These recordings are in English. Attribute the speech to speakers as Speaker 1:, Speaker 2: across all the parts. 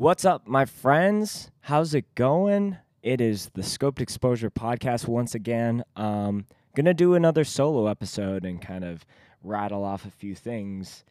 Speaker 1: What's up, my friends? How's it going? It is the Scoped Exposure podcast once again. Um, gonna do another solo episode and kind of rattle off a few things.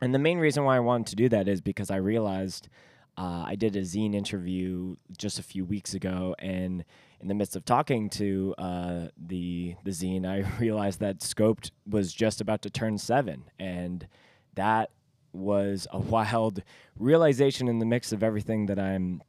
Speaker 1: And the main reason why I wanted to do that is because I realized uh, I did a zine interview just a few weeks ago, and in the midst of talking to uh, the the zine, I realized that Scoped was just about to turn seven, and that was a wild realization in the mix of everything that I'm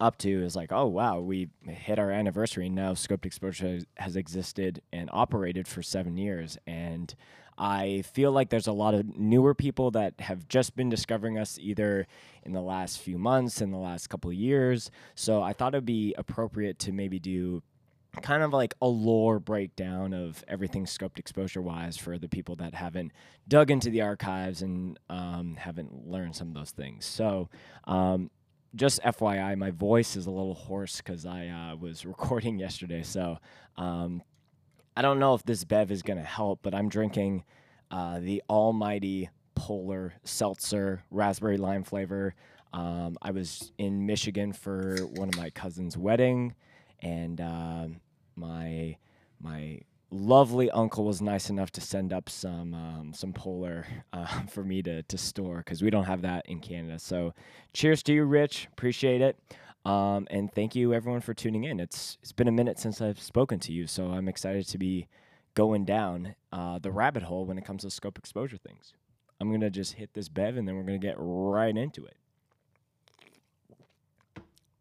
Speaker 1: up to is like, oh wow, we hit our anniversary. Now Scoped Exposure has existed and operated for seven years, and I feel like there's a lot of newer people that have just been discovering us either in the last few months, in the last couple of years. So I thought it'd be appropriate to maybe do kind of like a lore breakdown of everything scoped exposure wise for the people that haven't dug into the archives and um, haven't learned some of those things. So, um, just FYI, my voice is a little hoarse because I uh, was recording yesterday. So, um, I don't know if this bev is going to help, but I'm drinking uh, the almighty Polar Seltzer raspberry lime flavor. Um, I was in Michigan for one of my cousin's wedding and uh, my my lovely uncle was nice enough to send up some um, some polar uh, for me to to store because we don't have that in Canada. So, cheers to you, Rich. Appreciate it. Um, and thank you everyone for tuning in. It's it's been a minute since I've spoken to you, so I'm excited to be going down uh, the rabbit hole when it comes to scope exposure things. I'm gonna just hit this bev and then we're gonna get right into it.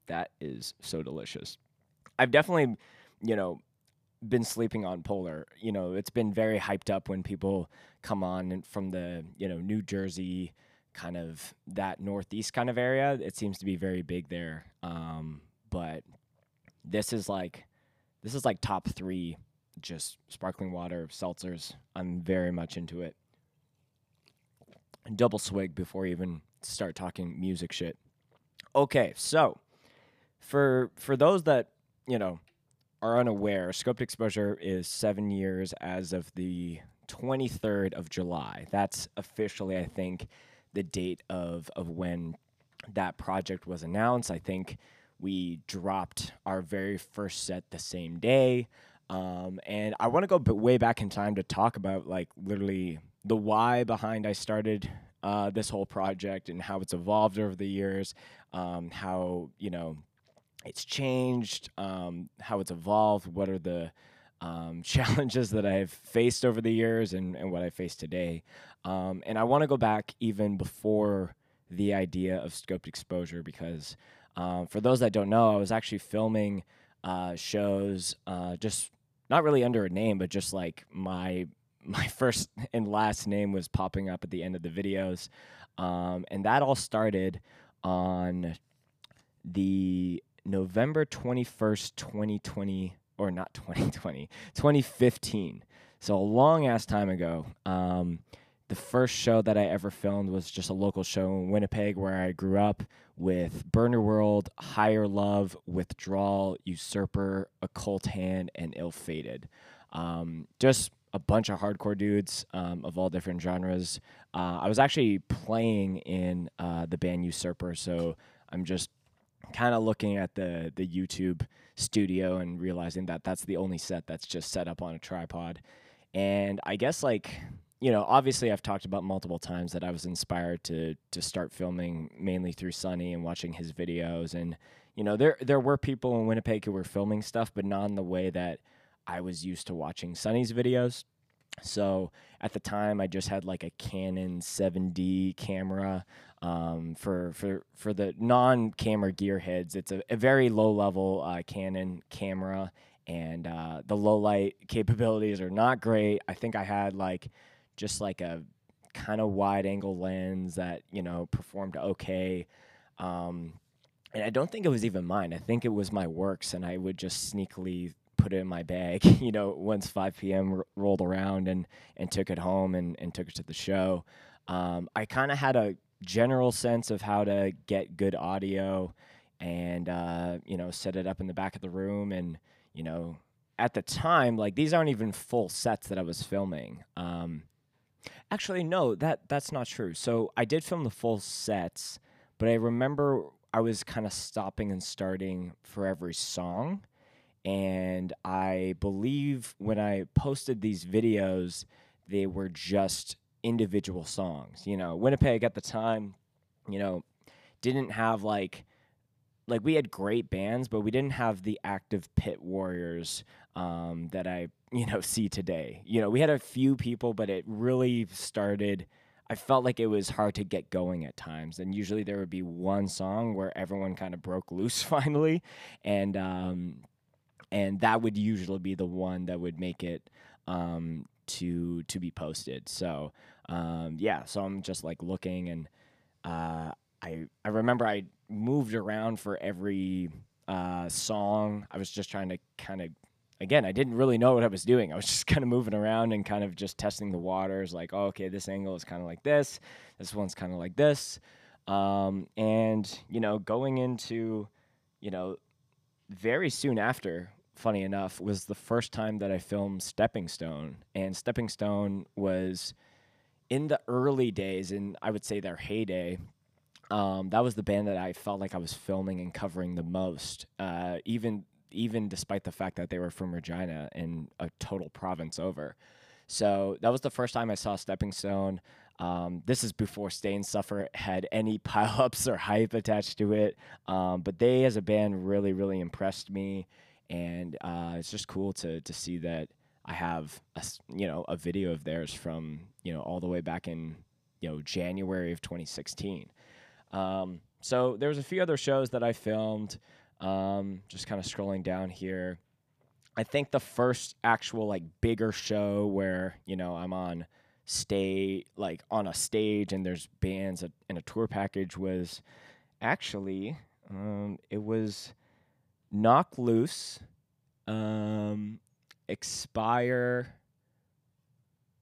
Speaker 1: That is so delicious. I've definitely, you know, been sleeping on Polar. You know, it's been very hyped up when people come on from the, you know, New Jersey kind of that northeast kind of area. It seems to be very big there. Um, but this is like this is like top three just sparkling water seltzers. I'm very much into it. Double swig before you even start talking music shit. Okay, so for for those that you know are unaware, scoped exposure is seven years as of the 23rd of July. That's officially, I think, the date of of when that project was announced. I think we dropped our very first set the same day. Um, and I want to go b- way back in time to talk about like literally the why behind I started uh, this whole project and how it's evolved over the years, um, how you know it's changed, um, how it's evolved, what are the um, challenges that I've faced over the years and, and what I face today. Um, and I want to go back even before the idea of scoped exposure because um, for those that don't know, I was actually filming uh, shows uh, just not really under a name, but just like my my first and last name was popping up at the end of the videos, um, and that all started on the November twenty first, twenty twenty, or not 2020, 2015. So a long ass time ago. Um, the first show that I ever filmed was just a local show in Winnipeg where I grew up with Burner World, Higher Love, Withdrawal, Usurper, Occult Hand, and Ill Fated. Um, just a bunch of hardcore dudes um, of all different genres. Uh, I was actually playing in uh, the band Usurper, so I'm just kind of looking at the the YouTube studio and realizing that that's the only set that's just set up on a tripod. And I guess like you know, obviously I've talked about multiple times that I was inspired to to start filming mainly through Sunny and watching his videos and you know, there there were people in Winnipeg who were filming stuff but not in the way that I was used to watching Sunny's videos. So at the time, I just had like a Canon 7D camera. Um, for for for the non-camera gearheads, it's a, a very low-level uh, Canon camera, and uh, the low light capabilities are not great. I think I had like just like a kind of wide angle lens that you know performed okay. Um, and I don't think it was even mine. I think it was my works, and I would just sneakily put it in my bag. You know, once 5 p.m. R- rolled around and and took it home and and took it to the show. Um, I kind of had a general sense of how to get good audio, and uh, you know, set it up in the back of the room, and you know. At the time, like these aren't even full sets that I was filming. Um, Actually, no, that that's not true. So I did film the full sets, but I remember I was kind of stopping and starting for every song. And I believe when I posted these videos, they were just individual songs. You know, Winnipeg at the time, you know, didn't have like like we had great bands, but we didn't have the active pit warriors um, that I you know see today. You know, we had a few people, but it really started. I felt like it was hard to get going at times, and usually there would be one song where everyone kind of broke loose finally, and um, and that would usually be the one that would make it um, to to be posted. So um, yeah, so I'm just like looking, and uh, I I remember I moved around for every uh, song. I was just trying to kind of again, I didn't really know what I was doing. I was just kind of moving around and kind of just testing the waters. Like, oh, okay, this angle is kind of like this. This one's kind of like this. Um, and you know, going into, you know, very soon after, funny enough, was the first time that I filmed Stepping Stone. And Stepping Stone was in the early days, and I would say their heyday. Um, that was the band that I felt like I was filming and covering the most. Uh, even even despite the fact that they were from Regina and a total province over. So that was the first time I saw Stepping Stone. Um, this is before Stay and Suffer had any pileups or hype attached to it. Um, but they, as a band, really, really impressed me, and uh, it's just cool to to see that I have a you know a video of theirs from you know all the way back in you know January of 2016. Um, so there was a few other shows that I filmed. Um, just kind of scrolling down here. I think the first actual like bigger show where you know I'm on stay like on a stage and there's bands in a tour package was actually um, it was Knocked Loose, um, Expire,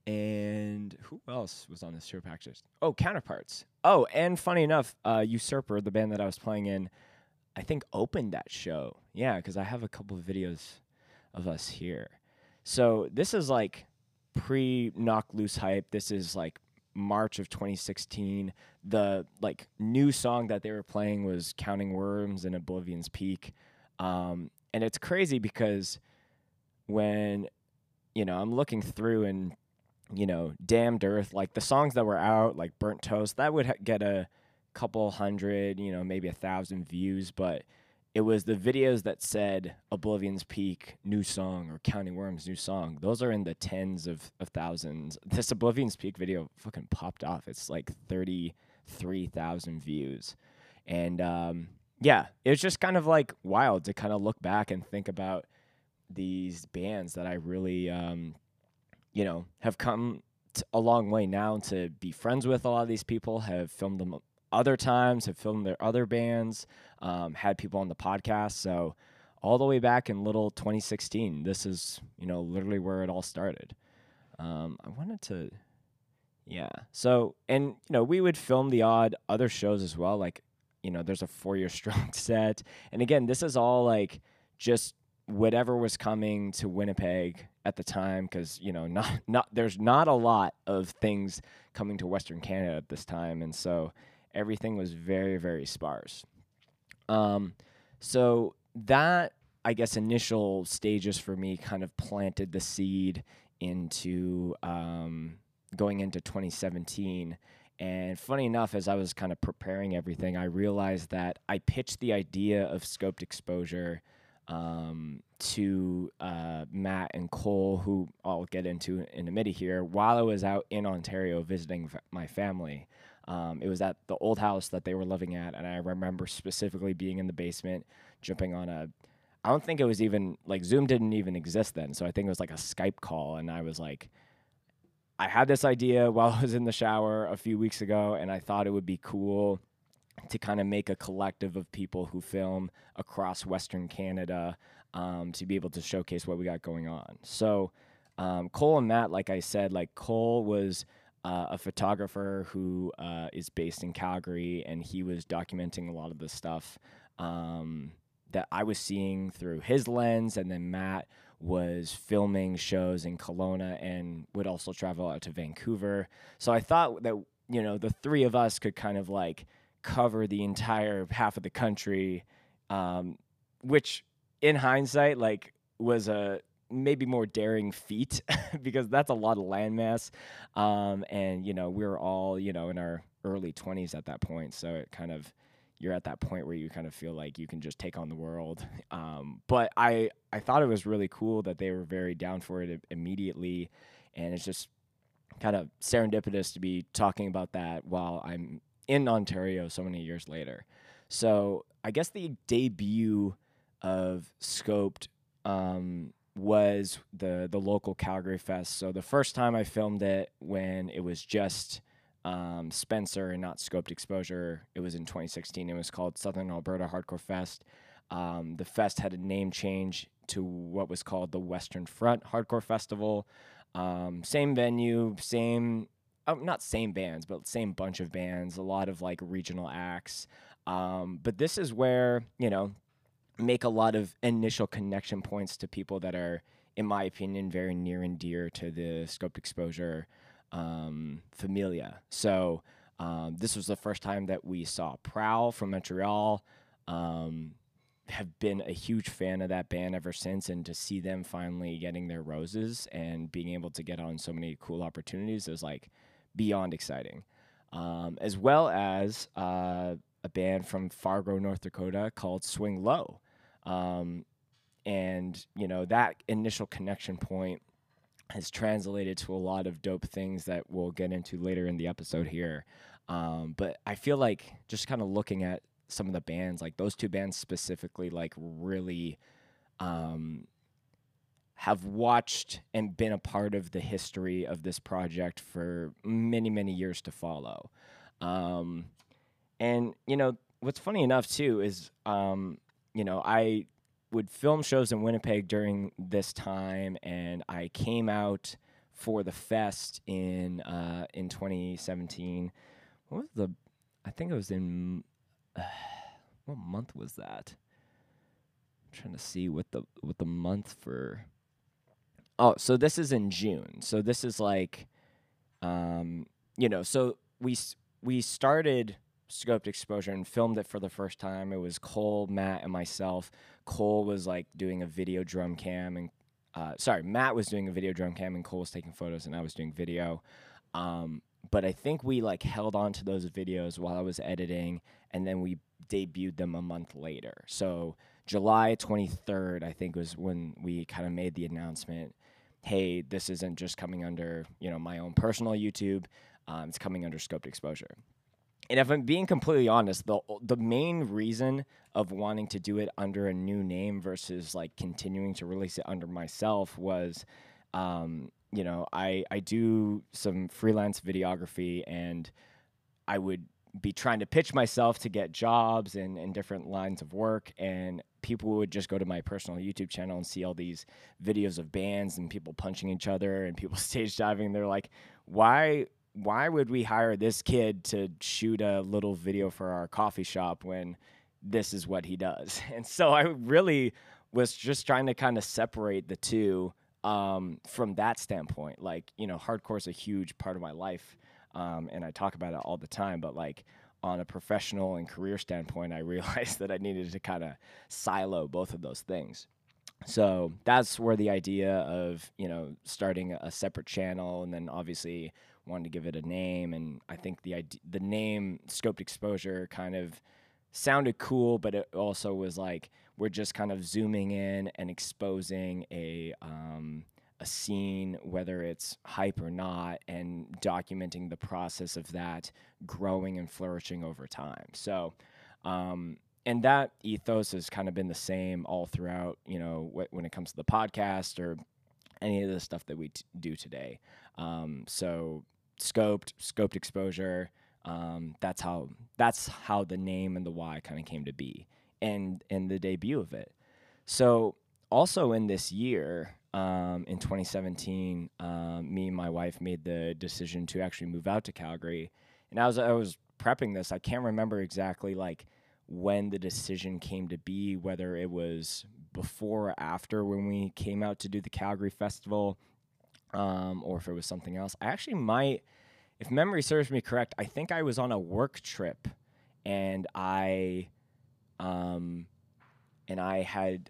Speaker 1: and who else was on this tour package? Oh, Counterparts. Oh, and funny enough, uh, Usurper, the band that I was playing in, I think opened that show. Yeah, because I have a couple of videos of us here. So this is like pre Knocked Loose hype. This is like March of 2016. The like new song that they were playing was Counting Worms and Oblivion's Peak. Um, and it's crazy because when you know I'm looking through and you know Damned Earth, like the songs that were out, like Burnt Toast, that would ha- get a couple hundred, you know, maybe a thousand views, but it was the videos that said Oblivion's Peak new song or Counting Worms new song. Those are in the tens of, of thousands. This Oblivion's Peak video fucking popped off. It's like 33,000 views. And um, yeah, it was just kind of like wild to kind of look back and think about these bands that I really, um, you know, have come a long way now to be friends with a lot of these people, have filmed them other times, have filmed their other bands, um, had people on the podcast. So all the way back in little 2016, this is you know literally where it all started. Um, I wanted to, yeah. So and you know we would film the odd other shows as well. Like you know there's a four year strong set, and again this is all like just whatever was coming to Winnipeg at the time because you know not not there's not a lot of things coming to Western Canada at this time, and so everything was very, very sparse. Um, so that, I guess, initial stages for me kind of planted the seed into um, going into 2017. And funny enough, as I was kind of preparing everything, I realized that I pitched the idea of scoped exposure um, to uh, Matt and Cole, who I'll get into in a minute here, while I was out in Ontario visiting my family. Um, it was at the old house that they were living at, and I remember specifically being in the basement, jumping on a. I don't think it was even like Zoom didn't even exist then, so I think it was like a Skype call, and I was like, I had this idea while I was in the shower a few weeks ago, and I thought it would be cool to kind of make a collective of people who film across Western Canada um, to be able to showcase what we got going on. So um, Cole and Matt, like I said, like Cole was uh, a photographer who uh, is based in Calgary, and he was documenting a lot of the stuff um, that I was seeing through his lens. And then Matt was filming shows in Kelowna and would also travel out to Vancouver. So I thought that you know the three of us could kind of like cover the entire half of the country, um, which in hindsight, like, was a maybe more daring feat because that's a lot of landmass. Um, and, you know, we were all, you know, in our early 20s at that point. So it kind of, you're at that point where you kind of feel like you can just take on the world. Um, but I, I thought it was really cool that they were very down for it immediately. And it's just kind of serendipitous to be talking about that while I'm in Ontario so many years later. So I guess the debut of Scoped um, was the the local Calgary Fest. So the first time I filmed it when it was just um, Spencer and not Scoped Exposure, it was in 2016. It was called Southern Alberta Hardcore Fest. Um, the fest had a name change to what was called the Western Front Hardcore Festival. Um, same venue, same, uh, not same bands, but same bunch of bands, a lot of like regional acts. Um, but this is where, you know, make a lot of initial connection points to people that are, in my opinion, very near and dear to the scoped exposure um, familia. So um, this was the first time that we saw Prowl from Montreal. Um, have been a huge fan of that band ever since, and to see them finally getting their roses and being able to get on so many cool opportunities is like beyond exciting. Um, as well as uh, a band from Fargo, North Dakota called Swing Low. Um, and, you know, that initial connection point has translated to a lot of dope things that we'll get into later in the episode here. Um, but I feel like just kind of looking at some of the bands, like those two bands specifically, like really um, have watched and been a part of the history of this project for many, many years to follow. Um, and, you know, what's funny enough too is um, you know, I would film shows in Winnipeg during this time, and I came out for the fest in uh, in 2017. What was the? I think it was in. Uh, what month was that? I'm trying to see what the what the month for. Oh, so this is in June. So this is like, um, you know, so we we started scoped exposure and filmed it for the first time. It was Cole, Matt, and myself. Cole was like doing a video drum cam, and uh, sorry, Matt was doing a video drum cam, and Cole was taking photos, and I was doing video. Um, but I think we like held on to those videos while I was editing, and then we debuted them a month later. So July 23rd, I think, was when we kind of made the announcement. Hey, this isn't just coming under you know my own personal YouTube. Um, it's coming under scoped exposure and if I'm being completely honest, the the main reason of wanting to do it under a new name versus like continuing to release it under myself was, um, you know, I I do some freelance videography, and I would be trying to pitch myself to get jobs and in different lines of work, and people would just go to my personal YouTube channel and see all these videos of bands and people punching each other and people stage diving. They're like, why why would we hire this kid to shoot a little video for our coffee shop when this is what he does? And so I really was just trying to kind of separate the two um, from that standpoint. Like, you know, hardcore is a huge part of my life, um, and I talk about it all the time, but like, on a professional and career standpoint, I realized that I needed to kind of silo both of those things. So that's where the idea of you know starting a separate channel, and then obviously wanted to give it a name, and I think the idea, the name Scoped Exposure kind of sounded cool, but it also was like we're just kind of zooming in and exposing a um, a scene, whether it's hype or not, and documenting the process of that growing and flourishing over time. So, um, and that ethos has kind of been the same all throughout, you know, wh- when it comes to the podcast or any of the stuff that we t- do today. Um, so scoped, scoped exposure. Um, that's how that's how the name and the why kind of came to be, and and the debut of it. So also in this year, um, in 2017, um, me and my wife made the decision to actually move out to Calgary. And I was I was prepping this. I can't remember exactly like when the decision came to be, whether it was before or after when we came out to do the Calgary Festival um, or if it was something else. I actually might, if memory serves me correct, I think I was on a work trip and I, um, and I had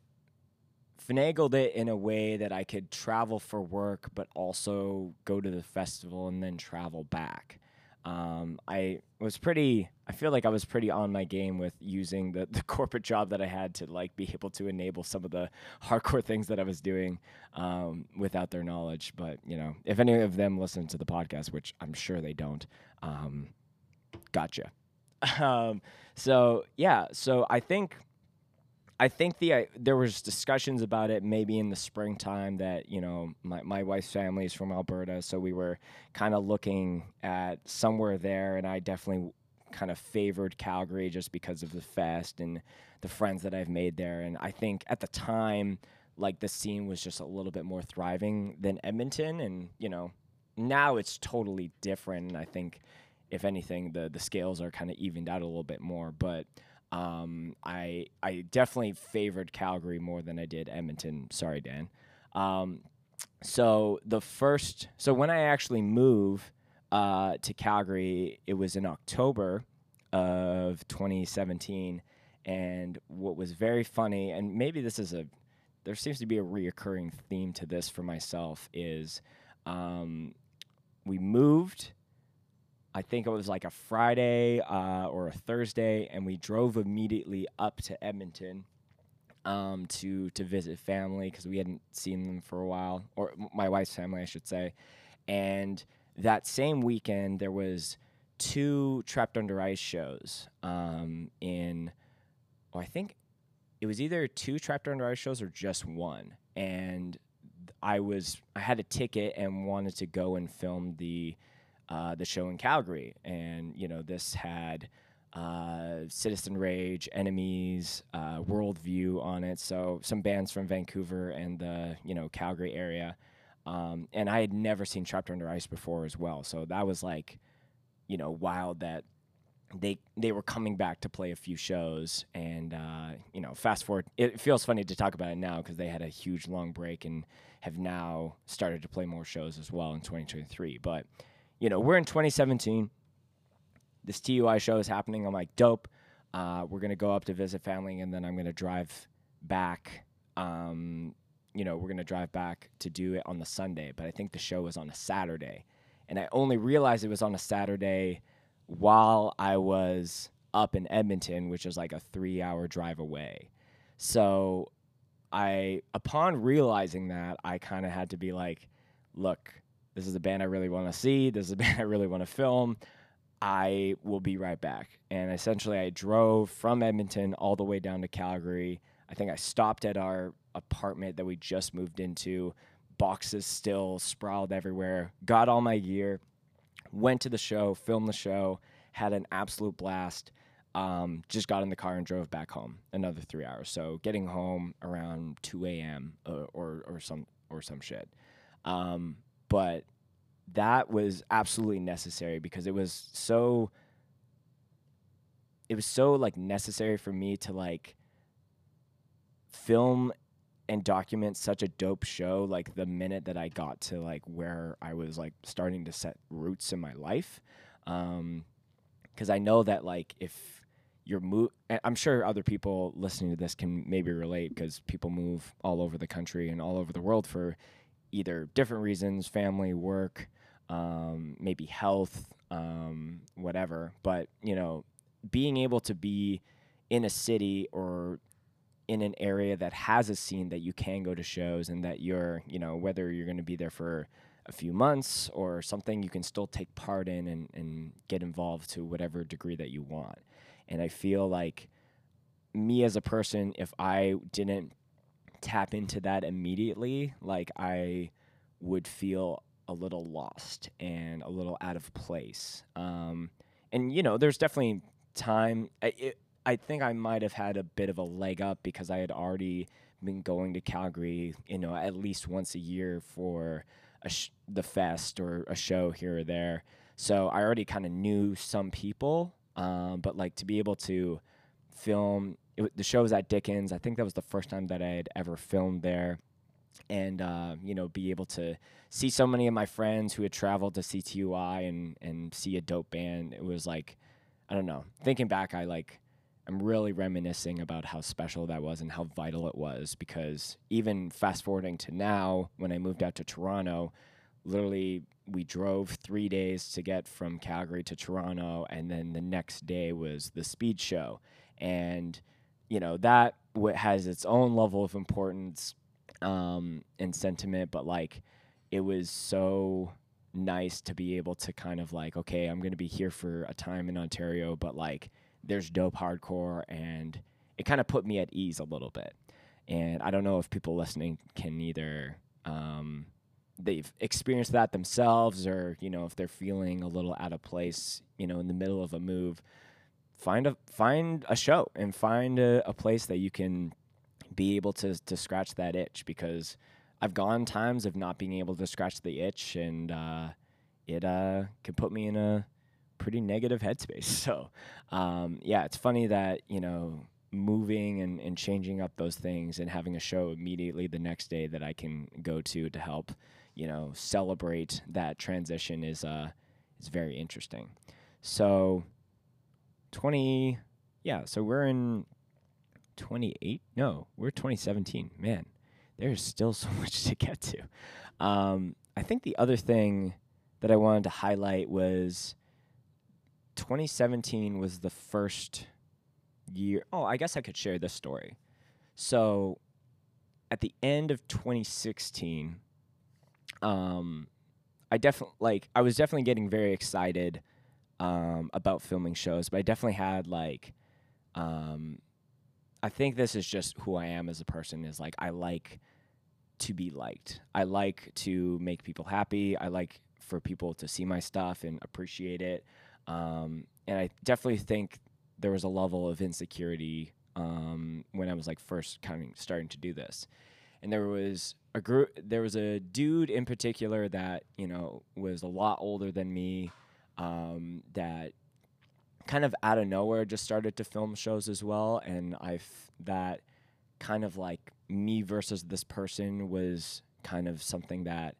Speaker 1: finagled it in a way that I could travel for work, but also go to the festival and then travel back. Um, I was pretty. I feel like I was pretty on my game with using the, the corporate job that I had to like be able to enable some of the hardcore things that I was doing um, without their knowledge. But you know, if any of them listen to the podcast, which I'm sure they don't, um, gotcha. Um, so yeah, so I think I think the uh, there was discussions about it maybe in the springtime that you know my my wife's family is from Alberta, so we were kind of looking at somewhere there, and I definitely kind of favored Calgary just because of the fest and the friends that I've made there, and I think at the time like the scene was just a little bit more thriving than Edmonton, and you know now it's totally different, and I think if anything the the scales are kind of evened out a little bit more, but um, I I definitely favored Calgary more than I did Edmonton. Sorry, Dan. Um, so the first, so when I actually moved uh, to Calgary, it was in October of 2017, and what was very funny, and maybe this is a, there seems to be a reoccurring theme to this for myself is, um, we moved I think it was like a Friday uh, or a Thursday, and we drove immediately up to Edmonton um, to to visit family because we hadn't seen them for a while, or my wife's family, I should say. And that same weekend, there was two Trapped Under Ice shows um, in. Oh, I think it was either two Trapped Under Ice shows or just one, and I was I had a ticket and wanted to go and film the uh, the show in Calgary, and you know this had uh, Citizen Rage, Enemies, uh, Worldview on it. So some bands from Vancouver and the you know Calgary area, um, and I had never seen Trapped Under Ice before as well. So that was like, you know, wild that they they were coming back to play a few shows and uh, you know fast forward it feels funny to talk about it now because they had a huge long break and have now started to play more shows as well in 2023 but you know, we're in 2017. This TUI show is happening. I'm like, dope. Uh, we're gonna go up to visit family, and then I'm gonna drive back. Um, you know, we're gonna drive back to do it on the Sunday, but I think the show was on a Saturday, and I only realized it was on a Saturday while I was up in Edmonton, which is like a three-hour drive away. So, I upon realizing that, I kind of had to be like, look, this is a band I really want to see. This is a band I really want to film. I will be right back. And essentially, I drove from Edmonton all the way down to Calgary. I think I stopped at our apartment that we just moved into, boxes still sprawled everywhere, got all my gear, went to the show, filmed the show, had an absolute blast. Um, just got in the car and drove back home another three hours. So getting home around 2 a.m. Uh, or, or some or some shit. Um, but that was absolutely necessary because it was so it was so like necessary for me to like film and document such a dope show like the minute that I got to like where I was like starting to set roots in my life. Um cuz I know that like if you're move I'm sure other people listening to this can maybe relate cuz people move all over the country and all over the world for either different reasons, family, work, um, maybe health, um, whatever. But you know, being able to be in a city or in an area that has a scene that you can go to shows and that you're, you know, whether you're going to be there for a few months or something you can still take part in and, and get involved to whatever degree that you want. And I feel like me as a person, if I didn't tap into that immediately, like I would feel a little lost and a little out of place. Um, and you know, there's definitely time. I, it, I think I might have had a bit of a leg up because I had already been going to Calgary, you know, at least once a year for sh- the fest or a show here or there. So I already kind of knew some people, um, but like to be able to film it, the show was at Dickens. I think that was the first time that I had ever filmed there, and uh, you know, be able to see so many of my friends who had traveled to see TUI and and see a dope band. It was like I don't know. Thinking back, I like I'm really reminiscing about how special that was and how vital it was because even fast forwarding to now, when I moved out to Toronto, literally we drove three days to get from Calgary to Toronto, and then the next day was the speed show, and you know that has its own level of importance um, and sentiment, but like it was so nice to be able to kind of like, okay, I'm gonna be here for a time in Ontario, but like there's dope hardcore, and it kind of put me at ease a little bit. And I don't know if people listening can either. Um, they've experienced that themselves or you know if they're feeling a little out of place you know in the middle of a move find a find a show and find a, a place that you can be able to to scratch that itch because I've gone times of not being able to scratch the itch and uh, it uh, can put me in a pretty negative headspace. So um, yeah, it's funny that you know moving and, and changing up those things and having a show immediately the next day that I can go to to help you know celebrate that transition is uh is very interesting. So 20 yeah, so we're in 28. No, we're 2017. Man, there's still so much to get to. Um, I think the other thing that I wanted to highlight was 2017 was the first year. Oh, I guess I could share this story. So at the end of 2016, um, I definitely like I was definitely getting very excited um, about filming shows, but I definitely had like um, I think this is just who I am as a person is like I like to be liked. I like to make people happy. I like for people to see my stuff and appreciate it. Um, and I definitely think there was a level of insecurity um, when I was like first kind of starting to do this. And there was a group, there was a dude in particular that you know was a lot older than me, um, that kind of out of nowhere just started to film shows as well, and I f- that kind of like me versus this person was kind of something that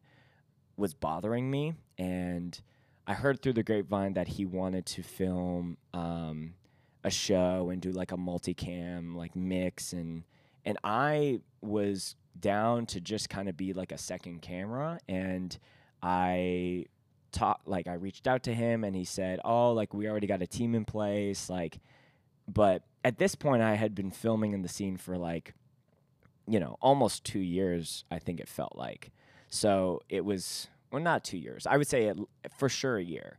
Speaker 1: was bothering me. And I heard through the grapevine that he wanted to film um, a show and do like a multicam like mix. And and I was down to just kind of be like a second camera. And I talked like I reached out to him and he said, "Oh, like we already got a team in place like but at this point I had been filming in the scene for like you know, almost 2 years I think it felt like. So it was well not 2 years. I would say it, for sure a year.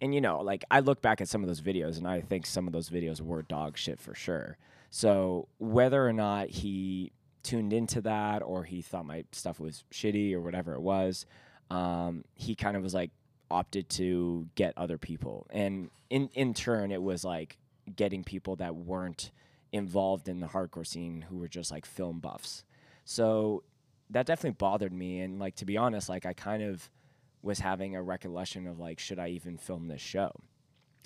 Speaker 1: And you know, like I look back at some of those videos and I think some of those videos were dog shit for sure. So whether or not he tuned into that or he thought my stuff was shitty or whatever it was, um, he kind of was like opted to get other people. And in in turn it was like getting people that weren't involved in the hardcore scene who were just like film buffs. So that definitely bothered me and like to be honest, like I kind of was having a recollection of like should I even film this show?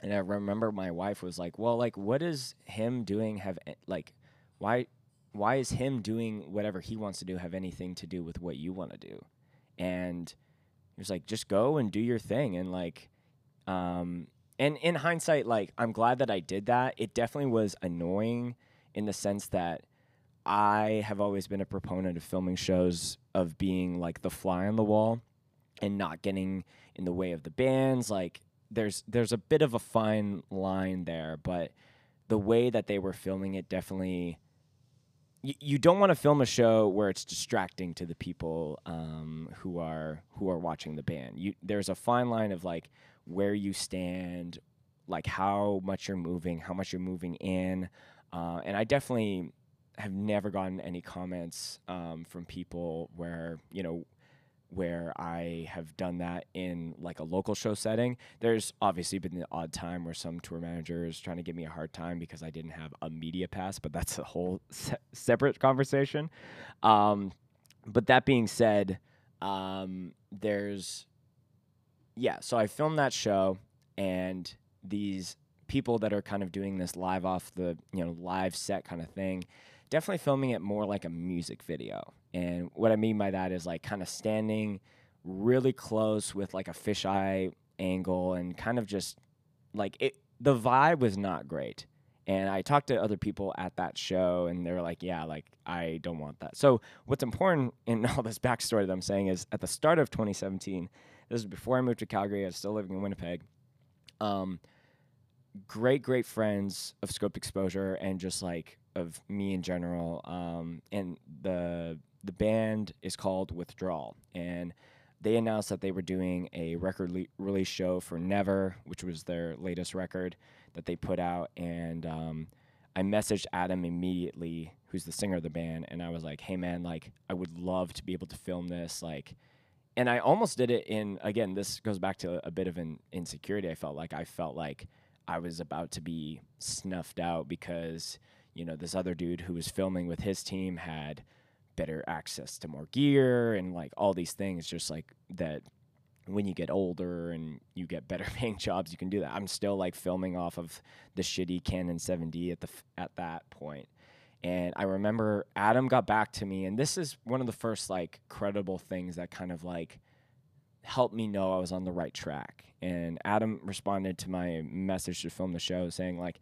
Speaker 1: And I remember my wife was like, "Well, like what is him doing have like why why is him doing whatever he wants to do have anything to do with what you want to do?" And he was like, "Just go and do your thing." And like um and in hindsight like I'm glad that I did that. It definitely was annoying in the sense that I have always been a proponent of filming shows of being like the fly on the wall and not getting in the way of the bands. Like there's there's a bit of a fine line there, but the way that they were filming it definitely you, don't want to film a show where it's distracting to the people um, who are who are watching the band. You there's a fine line of like where you stand, like how much you're moving, how much you're moving in, uh, and I definitely have never gotten any comments um, from people where you know where I have done that in like a local show setting. There's obviously been the odd time where some tour manager is trying to give me a hard time because I didn't have a media pass, but that's a whole se- separate conversation. Um, but that being said, um, there's yeah. So I filmed that show, and these people that are kind of doing this live off the you know live set kind of thing definitely filming it more like a music video. And what I mean by that is like kind of standing really close with like a fisheye angle and kind of just like it the vibe was not great. And I talked to other people at that show, and they were like, "Yeah, like I don't want that." So what's important in all this backstory that I'm saying is, at the start of 2017, this is before I moved to Calgary. I was still living in Winnipeg. Um, great, great friends of Scoped Exposure, and just like of me in general. Um, and the the band is called Withdrawal, and they announced that they were doing a record le- release show for Never, which was their latest record that they put out. And um, I messaged Adam immediately, who's the singer of the band, and I was like, "Hey man, like I would love to be able to film this, like." And I almost did it in again. This goes back to a bit of an insecurity. I felt like I felt like I was about to be snuffed out because you know this other dude who was filming with his team had better access to more gear and like all these things just like that when you get older and you get better paying jobs you can do that. I'm still like filming off of the shitty canon 7d at the f- at that point. And i remember adam got back to me and this is one of the first like credible things that kind of like helped me know i was on the right track. And adam responded to my message to film the show saying like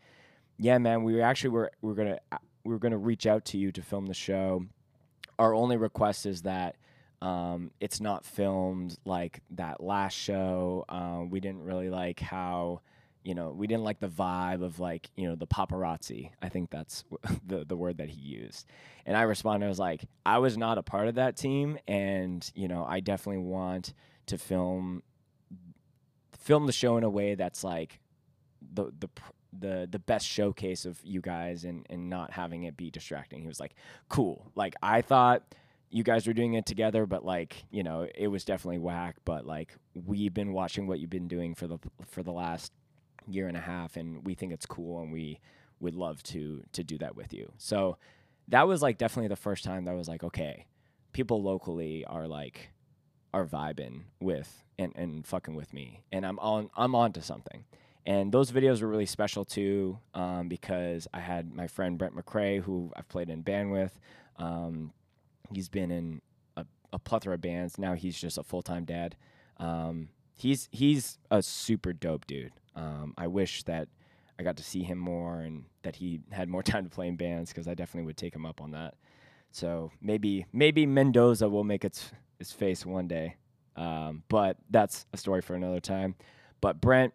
Speaker 1: yeah man we actually were we we're gonna uh, we're gonna reach out to you to film the show our only request is that um, it's not filmed like that last show. Um, we didn't really like how, you know, we didn't like the vibe of like, you know, the paparazzi. I think that's the the word that he used. And I responded, I was like, I was not a part of that team, and you know, I definitely want to film film the show in a way that's like the the the the best showcase of you guys and and not having it be distracting. He was like, "Cool." Like I thought you guys were doing it together, but like you know, it was definitely whack. But like we've been watching what you've been doing for the for the last year and a half, and we think it's cool, and we would love to to do that with you. So that was like definitely the first time that I was like, okay, people locally are like are vibing with and and fucking with me, and I'm on I'm on to something. And those videos were really special too um, because I had my friend Brent McRae, who I've played in band with. Um, he's been in a, a, plethora of bands. Now he's just a full time dad. Um, he's he's a super dope dude. Um, I wish that I got to see him more and that he had more time to play in bands because I definitely would take him up on that. So maybe maybe Mendoza will make its its face one day, um, but that's a story for another time. But Brent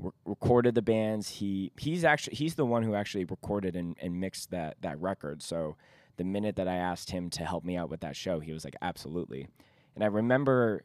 Speaker 1: re- recorded the bands. He he's actually he's the one who actually recorded and, and mixed that that record. So the minute that I asked him to help me out with that show, he was like, absolutely. And I remember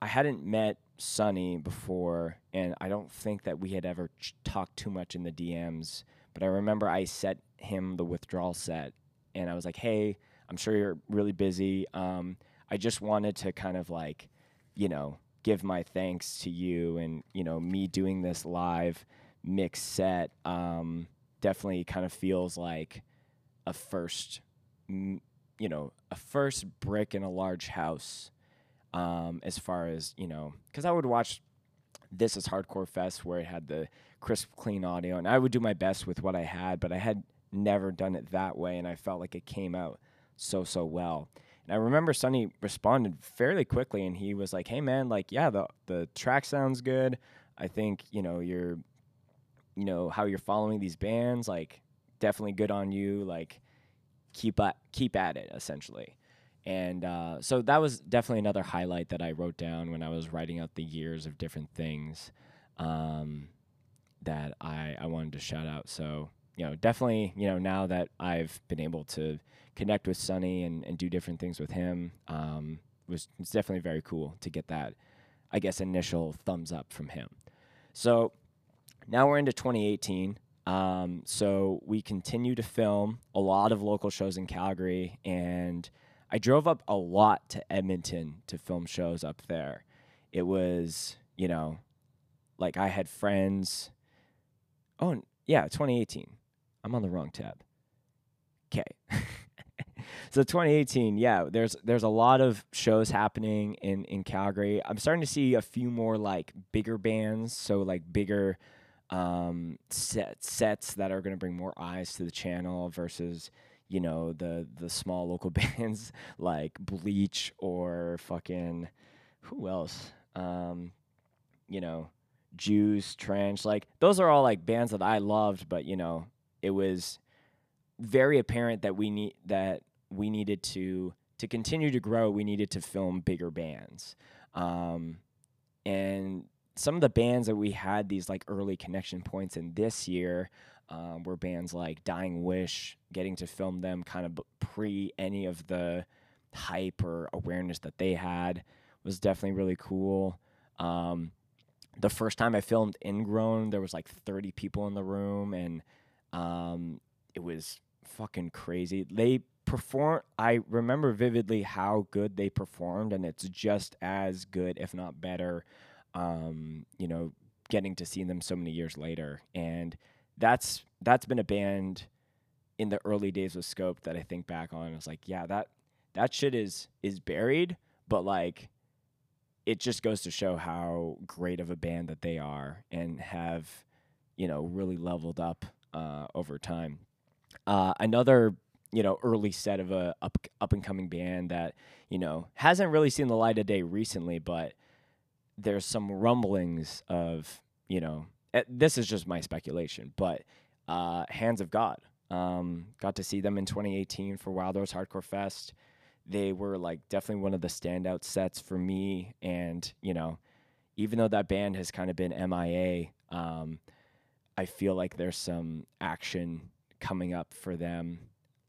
Speaker 1: I hadn't met Sunny before, and I don't think that we had ever ch- talked too much in the DMs. But I remember I set him the withdrawal set, and I was like, hey, I'm sure you're really busy. Um, I just wanted to kind of like, you know, give my thanks to you and you know me doing this live mix set um, definitely kind of feels like a first you know a first brick in a large house um, as far as you know because i would watch this is hardcore fest where it had the crisp clean audio and i would do my best with what i had but i had never done it that way and i felt like it came out so so well and I remember Sunny responded fairly quickly, and he was like, "Hey, man, like, yeah, the the track sounds good. I think you know you're, you know, how you're following these bands, like, definitely good on you. Like, keep at keep at it, essentially." And uh, so that was definitely another highlight that I wrote down when I was writing out the years of different things um, that I I wanted to shout out. So you know, definitely, you know, now that I've been able to connect with Sunny and, and do different things with him, um, was it's definitely very cool to get that, I guess, initial thumbs up from him. So now we're into 2018. Um, so we continue to film a lot of local shows in Calgary, and I drove up a lot to Edmonton to film shows up there. It was, you know, like I had friends. Oh, yeah, 2018. I'm on the wrong tab. Okay. so 2018, yeah, there's there's a lot of shows happening in in Calgary. I'm starting to see a few more like bigger bands, so like bigger um set, sets that are going to bring more eyes to the channel versus you know the the small local bands like Bleach or fucking who else? Um you know, Juice, Trench, like those are all like bands that I loved, but you know, it was very apparent that we need that we needed to to continue to grow. We needed to film bigger bands, um, and some of the bands that we had these like early connection points in this year um, were bands like Dying Wish, getting to film them kind of pre any of the hype or awareness that they had was definitely really cool. Um, the first time I filmed Ingrown, there was like 30 people in the room, and um, it was fucking crazy. They perform. I remember vividly how good they performed, and it's just as good, if not better. Um, you know, getting to see them so many years later, and that's that's been a band in the early days with Scope that I think back on. I was like, yeah, that that shit is is buried, but like it just goes to show how great of a band that they are and have, you know, really leveled up uh, over time. Uh, another, you know, early set of a up up and coming band that you know hasn't really seen the light of day recently, but there's some rumblings of you know eh, this is just my speculation, but uh, Hands of God. Um, got to see them in 2018 for Wild Rose Hardcore Fest they were like definitely one of the standout sets for me. And, you know, even though that band has kind of been MIA, um, I feel like there's some action coming up for them.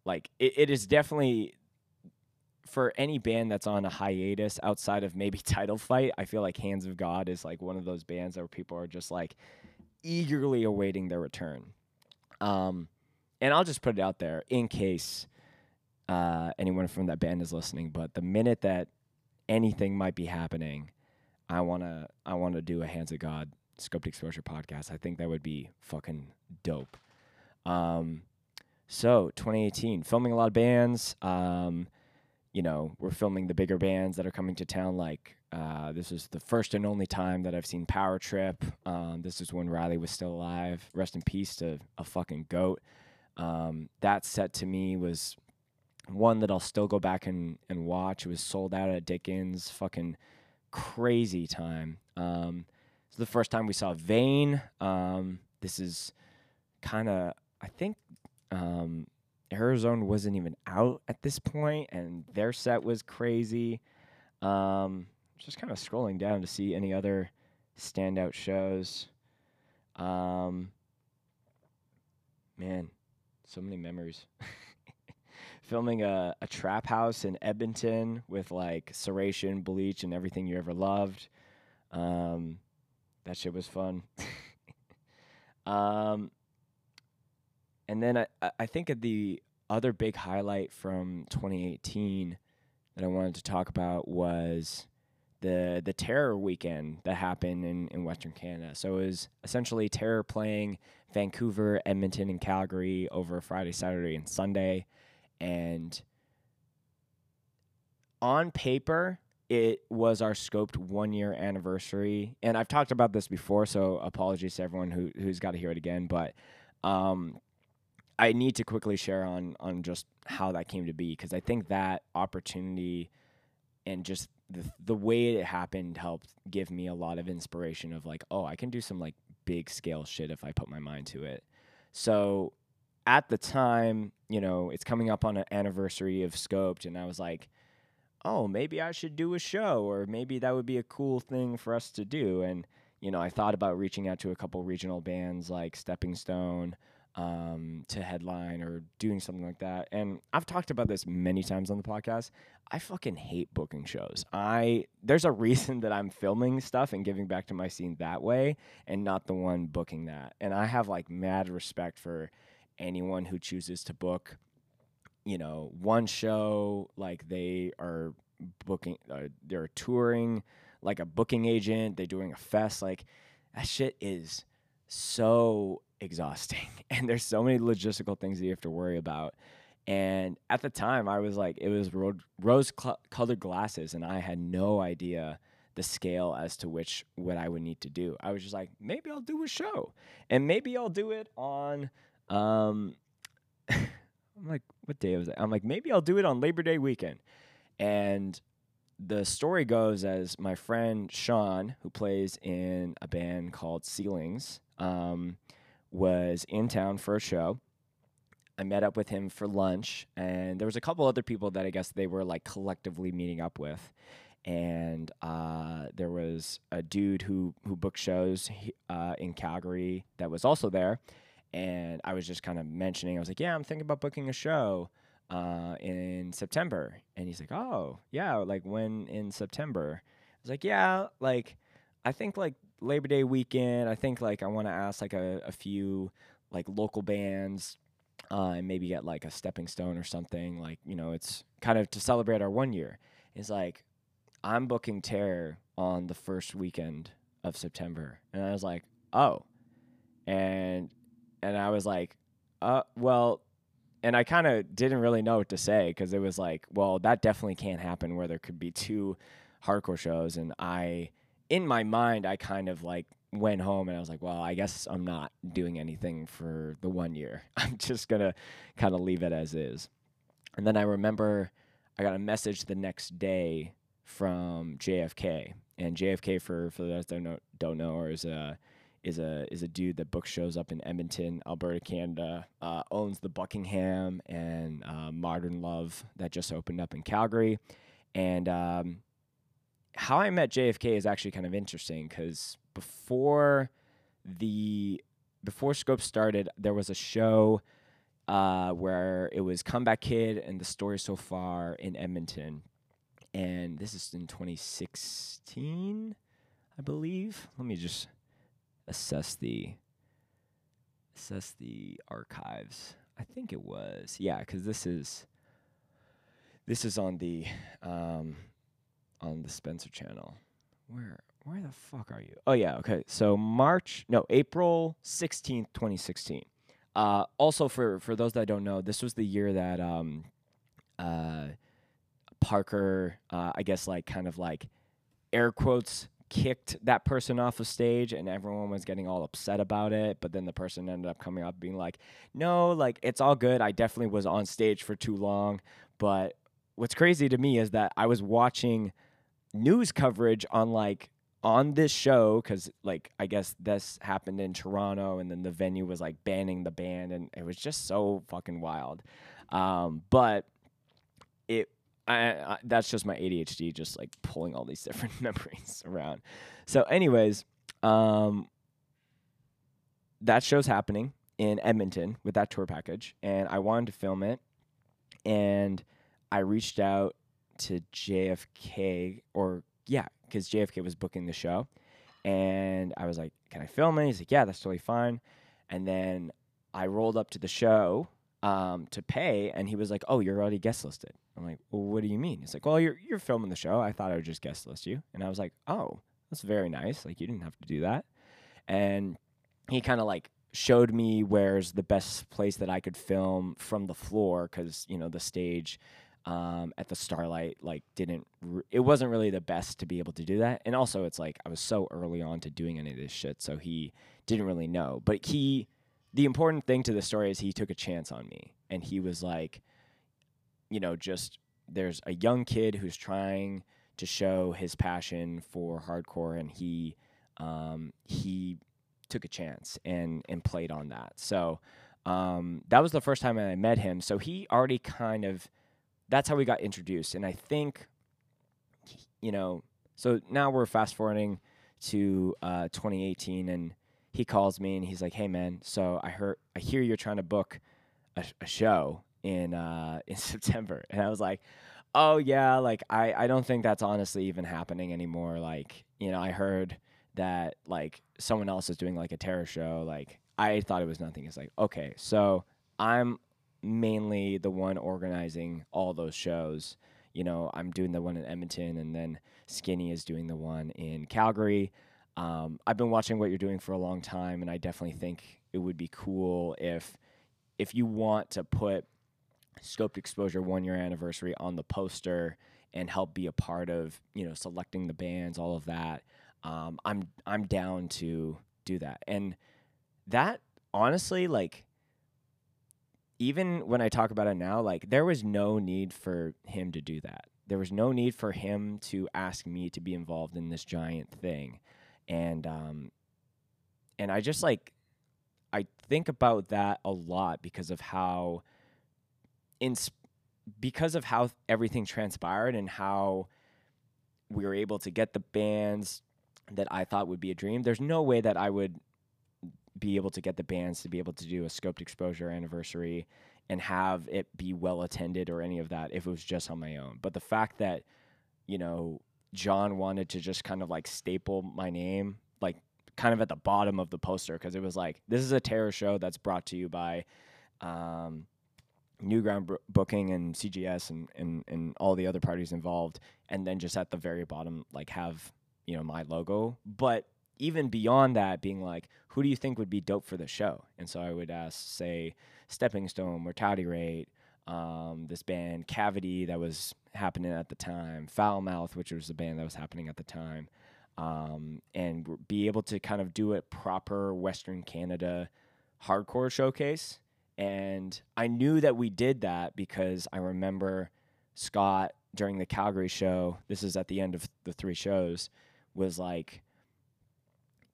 Speaker 1: Like it, it is definitely for any band that's on a hiatus outside of maybe title fight, I feel like Hands of God is like one of those bands where people are just like eagerly awaiting their return. Um, and I'll just put it out there in case uh, anyone from that band is listening, but the minute that anything might be happening, I wanna I wanna do a Hands of God Scoped Exposure podcast. I think that would be fucking dope. Um, so 2018, filming a lot of bands. Um, you know, we're filming the bigger bands that are coming to town. Like uh, this is the first and only time that I've seen Power Trip. Um, this is when Riley was still alive. Rest in peace to a fucking goat. Um, that set to me was one that I'll still go back and, and watch. It was sold out at Dickens. Fucking crazy time. Um, the first time we saw Vein, Um, this is kind of, I think, um, Errorzone wasn't even out at this point, and their set was crazy. Um, just kind of scrolling down to see any other standout shows. Um, man, so many memories. filming a, a trap house in Edmonton with like Serration, Bleach, and everything you ever loved. Um, that shit was fun. um, and then I, I think the other big highlight from 2018 that I wanted to talk about was the the Terror weekend that happened in, in Western Canada. So it was essentially Terror playing Vancouver, Edmonton, and Calgary over Friday, Saturday, and Sunday and on paper it was our scoped one year anniversary. And i've talked about this before so apologies to everyone who, who's got to hear it again but um, i need to quickly share on on just how that came to be because i think that opportunity and just the, the way it happened helped give me a lot of inspiration of like oh i can do some like big scale shit if i put my mind to it. So at the time, you know, it's coming up on an anniversary of Scoped, and I was like, oh, maybe I should do a show, or maybe that would be a cool thing for us to do. And, you know, I thought about reaching out to a couple regional bands like Stepping Stone um, to headline or doing something like that. And I've talked about this many times on the podcast. I fucking hate booking shows. I there's a reason that I'm filming stuff and giving back to my scene that way, and not the one booking that. And I have like mad respect for anyone who chooses to book, you know, one show, like they are booking, uh, they're touring like a booking agent, they're doing a fest. Like that shit is so exhausting. And there's so many logistical things that you have to worry about. And at the time, I was like, it was rose colored glasses, and I had no idea the scale as to which what I would need to do. I was just like, maybe I'll do a show, and maybe I'll do it on um, I'm like, what day was it? I'm like, maybe I'll do it on Labor Day weekend. And the story goes as my friend Sean, who plays in a band called Ceilings, um, was in town for a show. I met up with him for lunch, and there was a couple other people that I guess they were like collectively meeting up with. And uh, there was a dude who who booked shows uh, in Calgary that was also there, and I was just kind of mentioning, I was like, "Yeah, I'm thinking about booking a show uh, in September," and he's like, "Oh, yeah, like when in September?" I was like, "Yeah, like I think like Labor Day weekend. I think like I want to ask like a, a few like local bands uh, and maybe get like a stepping stone or something. Like, you know, it's kind of to celebrate our one year. It's like, I'm booking Terror on the first weekend of September. And I was like, oh. And and I was like, uh, well, and I kind of didn't really know what to say because it was like, well, that definitely can't happen where there could be two hardcore shows. And I, in my mind, I kind of like went home and I was like, well, I guess I'm not doing anything for the one year. I'm just going to kind of leave it as is. And then I remember I got a message the next day from JFK. And JFK, for, for those that don't know, don't know or is a, is a is a dude that book shows up in Edmonton, Alberta, Canada. Uh, owns the Buckingham and uh, Modern Love that just opened up in Calgary, and um, how I met JFK is actually kind of interesting because before the before Scope started, there was a show uh, where it was Comeback Kid and the story so far in Edmonton, and this is in 2016, I believe. Let me just assess the assess the archives. I think it was yeah, because this is this is on the um, on the Spencer channel. Where where the fuck are you? Oh yeah, okay. So March no April sixteenth, twenty sixteen. Uh, also for for those that don't know, this was the year that um, uh, Parker, uh, I guess like kind of like air quotes kicked that person off of stage and everyone was getting all upset about it but then the person ended up coming up being like no like it's all good. I definitely was on stage for too long. But what's crazy to me is that i was watching news coverage on like on this show because like i guess this happened in toronto and then the venue was like banning the band and it was just so fucking wild. Um, but it I, I, that's just my ADHD, just like pulling all these different memories around. So, anyways, um, that show's happening in Edmonton with that tour package, and I wanted to film it, and I reached out to JFK, or yeah, because JFK was booking the show, and I was like, "Can I film it?" He's like, "Yeah, that's totally fine," and then I rolled up to the show um, to pay, and he was like, "Oh, you're already guest listed." I'm like, "Well, what do you mean?" He's like, "Well, you're you're filming the show. I thought I would just guest list you." And I was like, "Oh, that's very nice. Like, you didn't have to do that." And he kind of like showed me where's the best place that I could film from the floor because you know the stage um, at the Starlite like didn't it wasn't really the best to be able to do that, and also it's like I was so early on to doing any of this shit, so he didn't really know, but he the important thing to the story is he took a chance on me and he was like you know just there's a young kid who's trying to show his passion for hardcore and he um, he took a chance and and played on that. So um, that was the first time I met him. So he already kind of that's how we got introduced. And I think you know so now we're fast forwarding to uh, 2018 and he calls me and he's like, "Hey man, so I heard I hear you're trying to book a, a show in uh, in September," and I was like, "Oh yeah, like I I don't think that's honestly even happening anymore. Like you know, I heard that like someone else is doing like a terror show. Like I thought it was nothing. It's like okay, so I'm mainly the one organizing all those shows." You know, I'm doing the one in Edmonton, and then Skinny is doing the one in Calgary. Um, I've been watching what you're doing for a long time, and I definitely think it would be cool if if you want to put Scoped Exposure one year anniversary on the poster and help be a part of you know selecting the bands, all of that. Um, I'm I'm down to do that, and that honestly, like even when I talk about it now, like there was no need for him to do that. there was no need for him to ask me to be involved in this giant thing, and um, and I just like I think about that a lot because of how in because of how everything transpired and how we were able to get the bands that I thought would be a dream. There's no way that I would be able to get the bands to be able to do a scoped exposure anniversary and have it be well attended or any of that if it was just on my own. But the fact that, you know, John wanted to just kind of like staple my name, like kind of at the bottom of the poster, because it was like, this is a terror show that's brought to you by um, Newground b- Booking and CGS and, and, and all the other parties involved. And then just at the very bottom, like have, you know, my logo. But even beyond that, being like, who do you think would be dope for the show? And so I would ask, say, Stepping Stone, Mortality Rate, um, this band Cavity that was happening at the time, Foul Mouth, which was the band that was happening at the time, um, and be able to kind of do a proper Western Canada hardcore showcase. And I knew that we did that because I remember Scott during the Calgary show, this is at the end of the three shows, was like,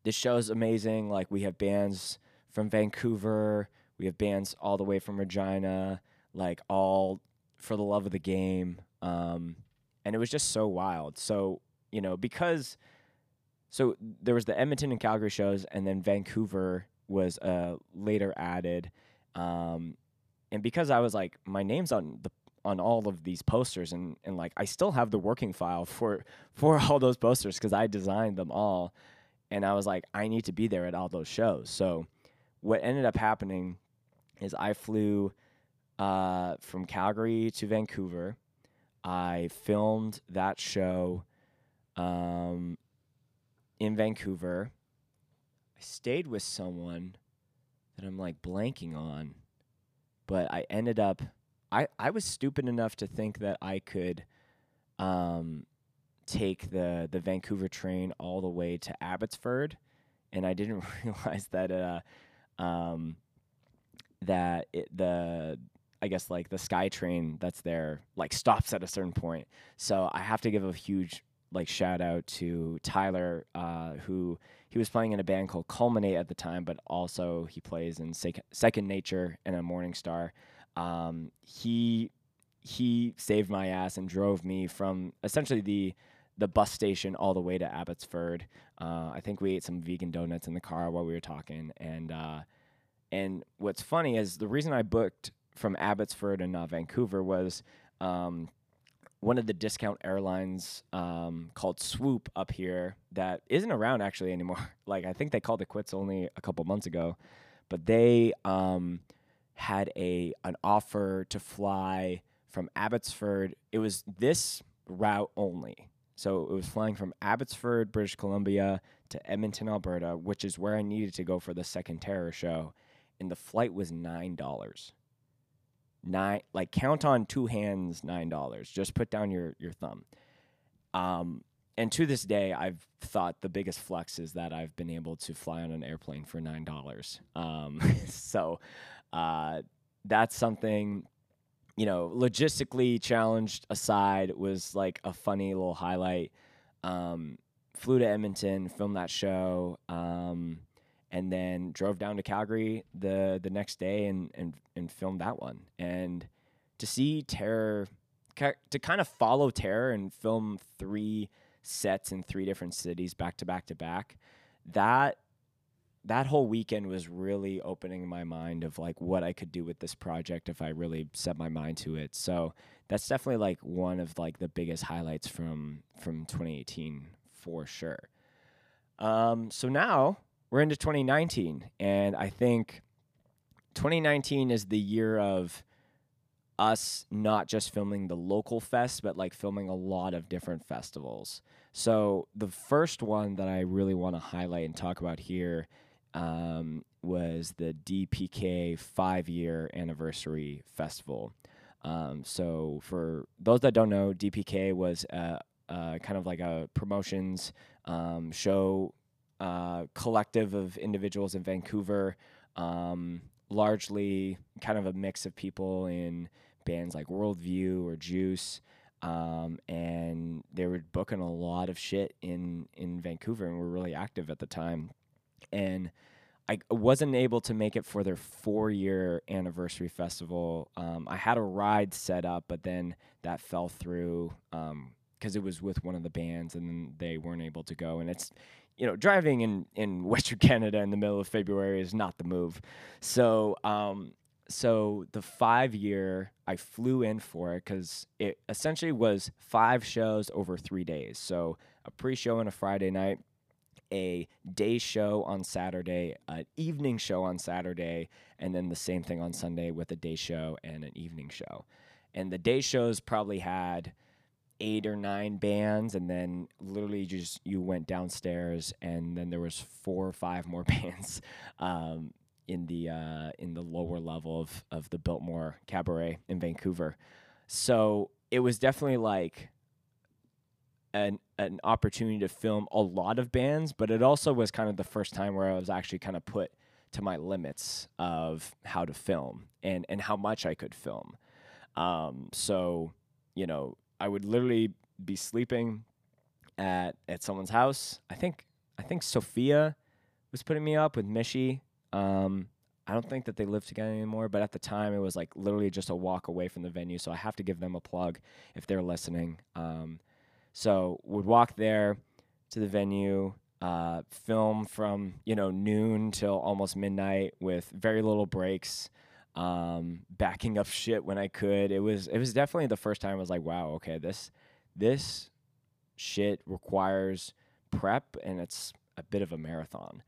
Speaker 1: this show is amazing. Like we have bands from Vancouver, we have bands all the way from Regina, like all for the love of the game. Um, and it was just so wild. So you know because so there was the Edmonton and Calgary shows, and then Vancouver was uh, later added. Um, and because I was like, my name's on the on all of these posters, and and like I still have the working file for for all those posters because I designed them all and I was like, I need to be there at all those shows. So what ended up happening is I flew uh, from Calgary to Vancouver. I filmed that show um, in Vancouver. I stayed with someone that I'm like blanking on, but I ended up. I, I was stupid enough to think that I could um, take the the Vancouver train all the way to Abbotsford, and I didn't realize that uh, um, that it, the I guess like the SkyTrain that's there like stops at a certain point. So I have to give a huge like shout out to Tyler, uh, who he was playing in a band called Culminate at the time, but also he plays in Sec- Second Nature and a Morning Star. Um, he he saved my ass and drove me from essentially the the bus station all the way to Abbotsford. Uh, I think we ate some vegan donuts in the car while we were talking, and uh, and what's funny is the reason I booked from Abbotsford and not Vancouver was um, one of the discount airlines um, called Swoop up here that isn't around actually anymore. like I think they called it quits only a couple months ago, but they um, had a an offer to fly from Abbotsford. It was this route only. So it was flying from Abbotsford, British Columbia to Edmonton, Alberta, which is where I needed to go for the second terror show. And the flight was nine dollars. Nine like count on two hands nine dollars. Just put down your your thumb. Um and to this day I've thought the biggest flex is that I've been able to fly on an airplane for nine dollars. Um so uh that's something you know, logistically challenged aside, was like a funny little highlight. Um, flew to Edmonton, filmed that show, um, and then drove down to Calgary the the next day and and and filmed that one. And to see Terror, to kind of follow Terror and film three sets in three different cities back to back to back, that that whole weekend was really opening my mind of like what I could do with this project if I really set my mind to it. So that's definitely like one of like the biggest highlights from from 2018 for sure. Um, so now we're into 2019, and I think 2019 is the year of us not just filming the local fest, but like filming a lot of different festivals. So the first one that I really want to highlight and talk about here um, was the DPK five year anniversary festival. Um, so, for those that don't know, DPK was a, a kind of like a promotions um, show uh, collective of individuals in Vancouver, um, largely kind of a mix of people in bands like Worldview or Juice. um, and they were booking a lot of shit in in Vancouver, and were really active at the time. And I wasn't able to make it for their four year anniversary festival. Um, I had a ride set up, but then that fell through because it was with one of the bands, and they weren't able to go. And it's you know, driving in, in Western Canada in the middle of February is not the move. So, um, so the five year, I flew in for it because it essentially was five shows over three days. So a pre show on a Friday night, a day show on Saturday, an evening show on Saturday, and then the same thing on Sunday with a day show and an evening show. And the day shows probably had eight or nine bands and then literally just you went downstairs and then there was four or five more bands um, in the uh, in the lower level of of the Biltmore Cabaret in Vancouver. So it was definitely like an an opportunity to film a lot of bands, but it also was kind of the first time where I was actually kind of put to my limits of how to film and and how much I could film. Um, so you know, I would literally be sleeping at at someone's house. I think I think Sophia was putting me up with Mishi. Um, I don't think that they live together anymore, but at the time it was like literally just a walk away from the venue. So I have to give them a plug if they're listening. Um, so would walk there to the venue, uh, film from you know noon till almost midnight with very little breaks um, backing up shit when I could. It was it was definitely the first time I was like, wow, okay, this this shit requires prep and it's a bit of a marathon.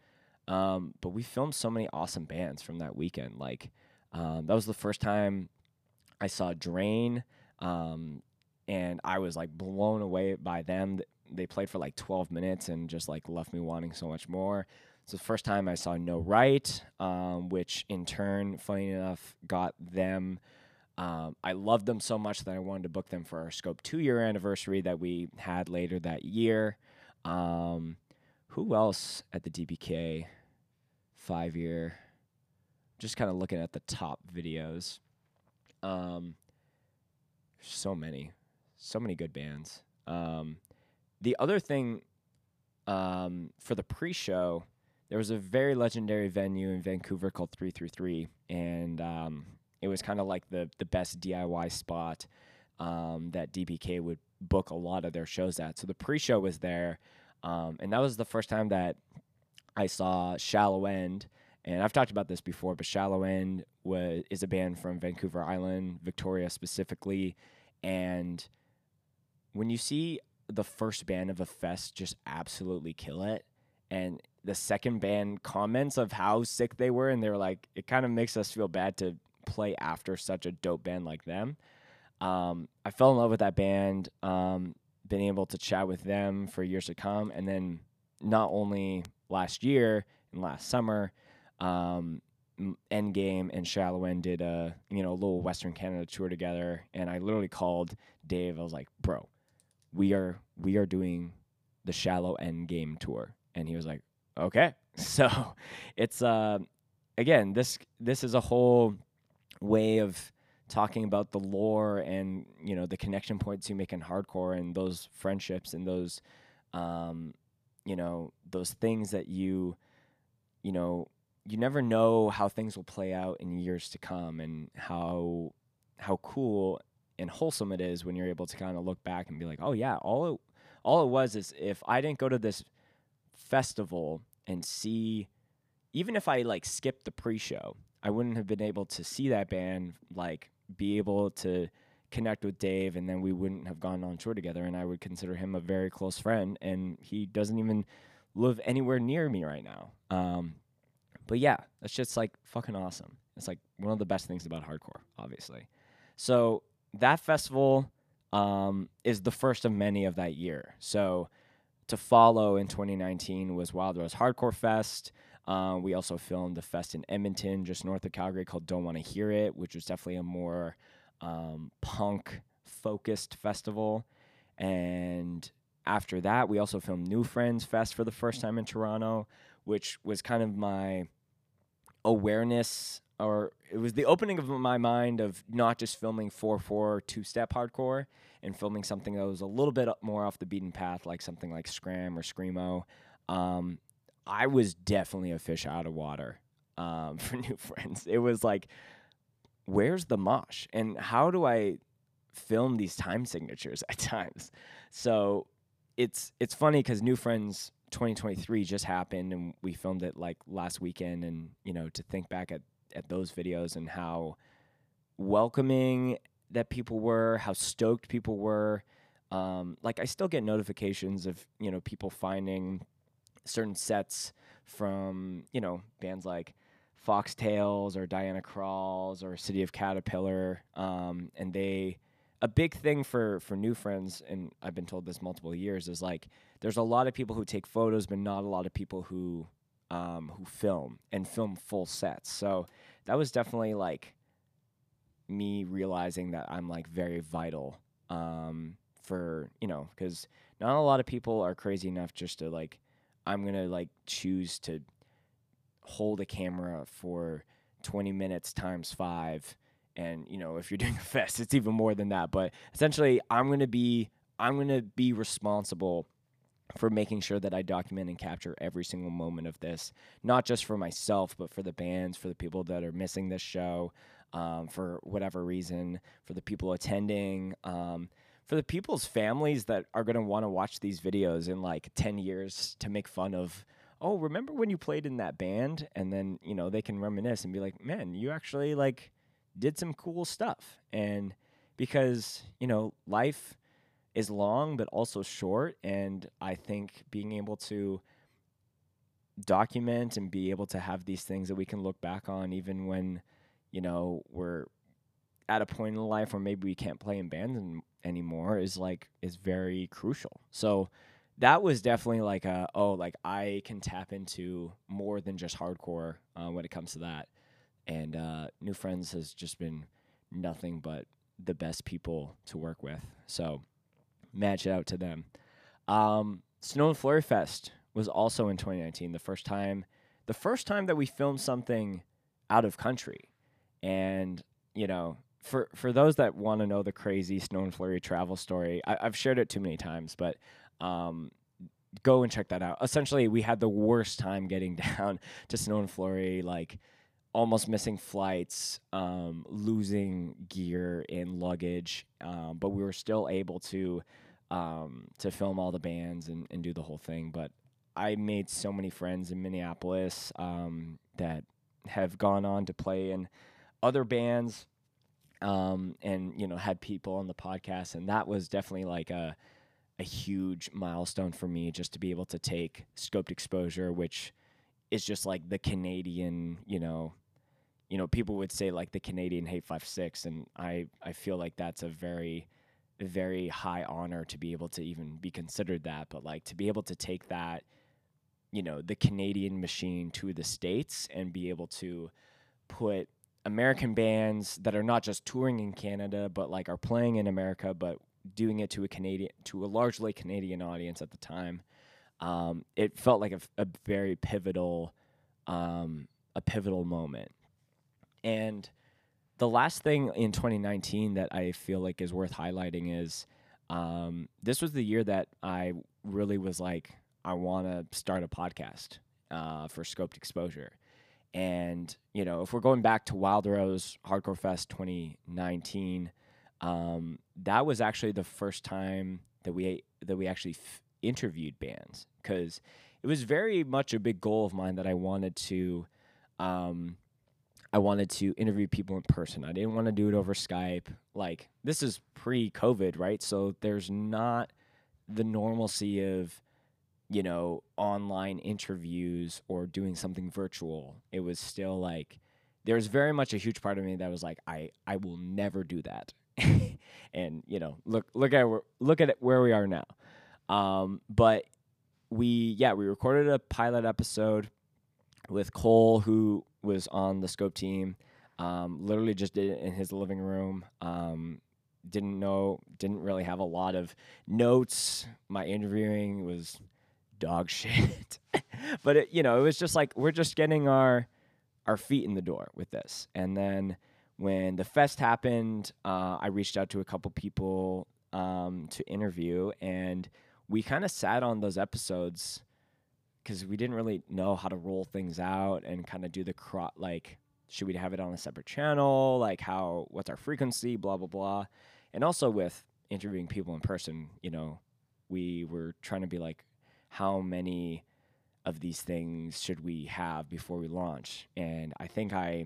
Speaker 1: Um, but we filmed so many awesome bands from that weekend. Like um, that was the first time I saw Drain, um, and I was like blown away by them. They played for like 12 minutes and just like left me wanting so much more. It's the first time I saw No Right, um, which in turn, funny enough, got them. Um, I loved them so much that I wanted to book them for our Scope two year anniversary that we had later that year. Um, who else at the DBK five year? Just kind of looking at the top videos. Um, so many, so many good bands. Um, the other thing um, for the pre show, there was a very legendary venue in Vancouver called 333, and um, it was kind of like the the best DIY spot um, that DBK would book a lot of their shows at. So the pre-show was there, um, and that was the first time that I saw Shallow End. And I've talked about this before, but Shallow End was is a band from Vancouver Island, Victoria specifically, and when you see the first band of a fest just absolutely kill it, and the second band comments of how sick they were, and they were like, it kind of makes us feel bad to play after such a dope band like them. Um, I fell in love with that band. Um, been able to chat with them for years to come, and then not only last year and last summer, um, Endgame and Shallow End did a you know a little Western Canada tour together, and I literally called Dave. I was like, "Bro, we are we are doing the Shallow End Game tour," and he was like, Okay. So it's uh again, this this is a whole way of talking about the lore and you know the connection points you make in hardcore and those friendships and those um you know those things that you you know you never know how things will play out in years to come and how how cool and wholesome it is when you're able to kind of look back and be like, "Oh yeah, all it, all it was is if I didn't go to this festival and see even if I like skipped the pre-show, I wouldn't have been able to see that band like be able to connect with Dave and then we wouldn't have gone on tour together and I would consider him a very close friend and he doesn't even live anywhere near me right now. Um, but yeah, that's just like fucking awesome. It's like one of the best things about hardcore, obviously. So that festival um, is the first of many of that year. So to follow in 2019 was Wild Rose Hardcore Fest. Um, we also filmed a fest in Edmonton, just north of Calgary, called Don't Want to Hear It, which was definitely a more um, punk focused festival. And after that, we also filmed New Friends Fest for the first time in Toronto, which was kind of my awareness or it was the opening of my mind of not just filming 4 4 two step hardcore and filming something that was a little bit more off the beaten path, like something like Scram or Screamo. Um, I was definitely a fish out of water um, for new friends. It was like, where's the mosh? And how do I film these time signatures at times? So it's it's funny because new friends 2023 just happened and we filmed it like last weekend and you know to think back at at those videos and how welcoming that people were how stoked people were. Um, like i still get notifications of you know people finding certain sets from you know bands like foxtails or diana Crawls or city of caterpillar. Um, and they a big thing for for new friends, and I've been told this multiple years, is like there's a lot of people who take photos, but not a lot of people who um, who film and film full sets. So that was definitely like me realizing that I'm like very vital um, for you know because not a lot of people are crazy enough just to like I'm gonna like choose to hold a camera for 20 minutes times five and you know if you're doing a fest it's even more than that but essentially i'm going to be i'm going to be responsible for making sure that i document and capture every single moment of this not just for myself but for the bands for the people that are missing this show um, for whatever reason for the people attending um, for the people's families that are going to want to watch these videos in like 10 years to make fun of oh remember when you played in that band and then you know they can reminisce and be like man you actually like did some cool stuff. And because, you know, life is long but also short. And I think being able to document and be able to have these things that we can look back on even when, you know, we're at a point in life where maybe we can't play in bands anymore is like is very crucial. So that was definitely like a oh like I can tap into more than just hardcore uh, when it comes to that and uh, New Friends has just been nothing but the best people to work with. So, match it out to them. Um, Snow and Flurry Fest was also in 2019, the first time, the first time that we filmed something out of country, and you know, for for those that want to know the crazy Snow and Flurry travel story, I, have shared it too many times, but um, go and check that out. Essentially, we had the worst time getting down to Snow and Flurry, like almost missing flights, um, losing gear and luggage, um, but we were still able to um, to film all the bands and, and do the whole thing. But I made so many friends in Minneapolis um, that have gone on to play in other bands, um, and you know had people on the podcast, and that was definitely like a a huge milestone for me just to be able to take scoped exposure, which is just like the Canadian, you know, you know, people would say like the Canadian hate5six, and I I feel like that's a very very high honor to be able to even be considered that, but like to be able to take that, you know, the Canadian machine to the states and be able to put American bands that are not just touring in Canada, but like are playing in America, but doing it to a Canadian to a largely Canadian audience at the time. Um, it felt like a, a very pivotal um, a pivotal moment and the last thing in 2019 that I feel like is worth highlighting is um, this was the year that I really was like, I want to start a podcast uh, for Scoped Exposure. And, you know, if we're going back to Wild Rose Hardcore Fest 2019, um, that was actually the first time that we that we actually f- interviewed bands because it was very much a big goal of mine that I wanted to um, I wanted to interview people in person. I didn't want to do it over Skype. Like this is pre-COVID, right? So there's not the normalcy of you know online interviews or doing something virtual. It was still like there's very much a huge part of me that was like I I will never do that. and you know, look look at look at where we are now. Um, but we yeah, we recorded a pilot episode with Cole who was on the scope team. Um, literally just did it in his living room. Um, didn't know, didn't really have a lot of notes. My interviewing was dog shit. but it, you know, it was just like we're just getting our our feet in the door with this. And then when the fest happened, uh, I reached out to a couple people um, to interview, and we kind of sat on those episodes because we didn't really know how to roll things out and kind of do the cro- like should we have it on a separate channel? Like how what's our frequency? Blah blah blah. And also with interviewing people in person you know we were trying to be like how many of these things should we have before we launch? And i think i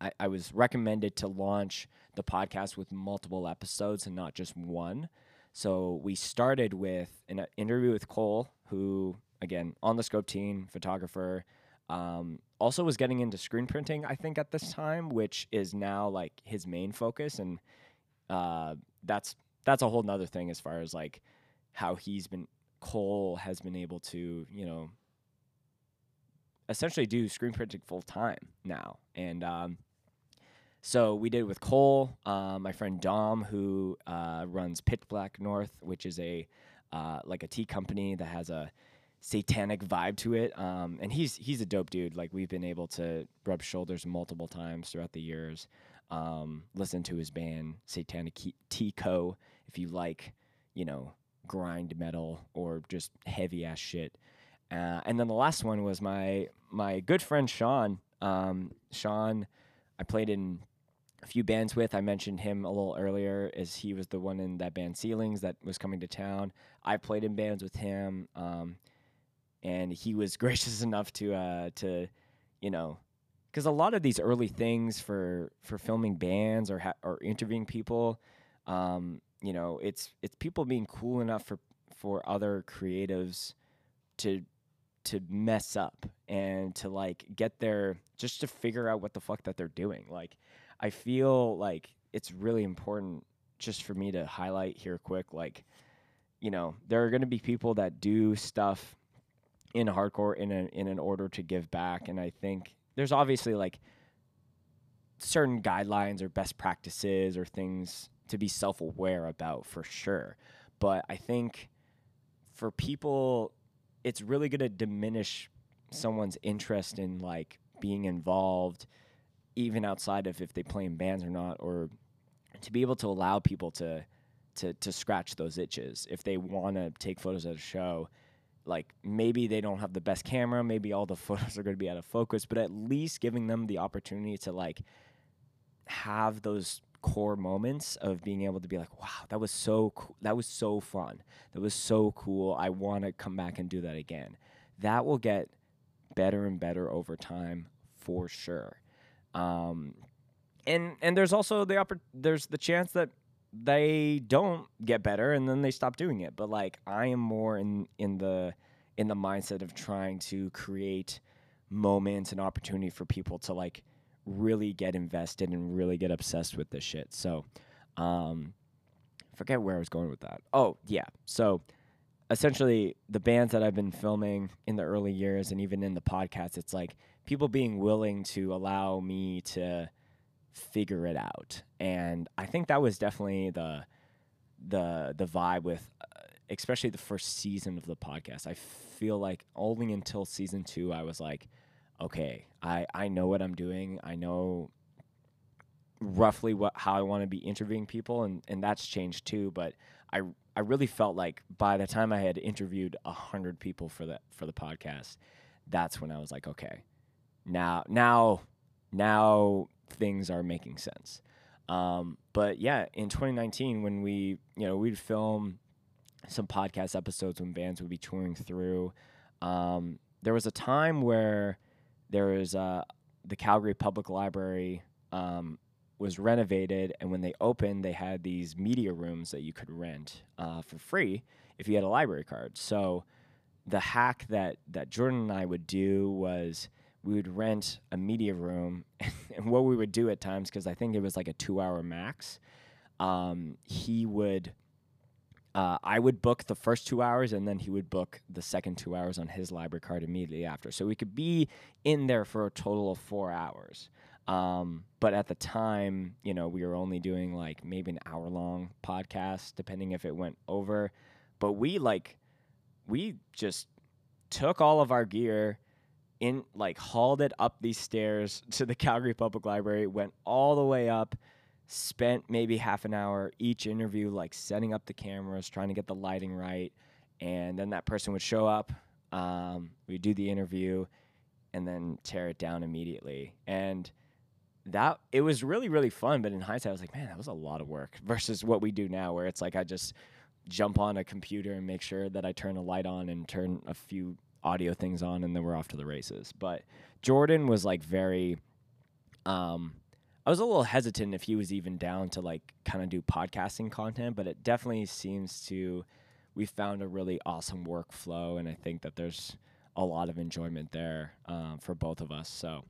Speaker 1: I, I was recommended to launch the podcast with multiple episodes and not just one. So we started with an uh, interview with Cole, who again on the scope team, photographer, um, also was getting into screen printing. I think at this time, which is now like his main focus, and uh, that's that's a whole nother thing as far as like how he's been Cole has been able to you know essentially do screen printing full time now, and um, so we did it with Cole, uh, my friend Dom, who uh, runs Pitch Black North, which is a uh, like a tea company that has a satanic vibe to it. Um, and he's he's a dope dude. Like we've been able to rub shoulders multiple times throughout the years. Um, listen to his band Satanic Tico If you like, you know, grind metal or just heavy ass shit. Uh, and then the last one was my my good friend Sean. Um, Sean, I played in a few bands with. I mentioned him a little earlier, as he was the one in that band Ceilings that was coming to town. I played in bands with him, um, and he was gracious enough to uh, to, you know, because a lot of these early things for for filming bands or ha- or interviewing people, um, you know, it's it's people being cool enough for for other creatives to to mess up and to like get there just to figure out what the fuck that they're doing. Like I feel like it's really important just for me to highlight here quick like you know there are going to be people that do stuff in hardcore in a, in an order to give back and I think there's obviously like certain guidelines or best practices or things to be self-aware about for sure but I think for people it's really going to diminish someone's interest in like being involved even outside of if they play in bands or not, or to be able to allow people to to to scratch those itches if they want to take photos at a show. Like maybe they don't have the best camera, maybe all the photos are going to be out of focus, but at least giving them the opportunity to like have those core moments of being able to be like, wow, that was so cool. That was so fun. That was so cool. I want to come back and do that again. That will get better and better over time for sure. Um, and and there's also the oppor- there's the chance that they don't get better and then they stop doing it. But like I am more in in the in the mindset of trying to create moments and opportunity for people to like really get invested and really get obsessed with this shit. So, um, forget where I was going with that. Oh yeah, so essentially the bands that I've been filming in the early years and even in the podcast, it's like people being willing to allow me to figure it out. And I think that was definitely the the the vibe with uh, especially the first season of the podcast. I feel like only until season 2 I was like okay, I I know what I'm doing. I know roughly what how I want to be interviewing people and and that's changed too, but I I really felt like by the time I had interviewed a hundred people for the for the podcast, that's when I was like, okay, now now now things are making sense. Um, but yeah, in 2019, when we you know we'd film some podcast episodes when bands would be touring through, um, there was a time where there was uh, the Calgary Public Library um, was renovated, and when they opened, they had these media rooms that you could rent uh, for free if you had a library card. So the hack that that Jordan and I would do was we would rent a media room, and what we would do at times, because I think it was like a two-hour max, um, he would. Uh, I would book the first two hours, and then he would book the second two hours on his library card immediately after. So we could be in there for a total of four hours. Um, but at the time, you know, we were only doing like maybe an hour long podcast, depending if it went over. But we like, we just took all of our gear in like hauled it up these stairs to the Calgary Public Library, went all the way up, spent maybe half an hour each interview like setting up the cameras, trying to get the lighting right, and then that person would show up. Um, we'd do the interview, and then tear it down immediately. And that it was really really fun. But in hindsight, I was like, man, that was a lot of work versus what we do now, where it's like I just jump on a computer and make sure that I turn a light on and turn a few audio things on and then we're off to the races. But Jordan was like very um I was a little hesitant if he was even down to like kind of do podcasting content, but it definitely seems to we found a really awesome workflow and I think that there's a lot of enjoyment there um, for both of us. So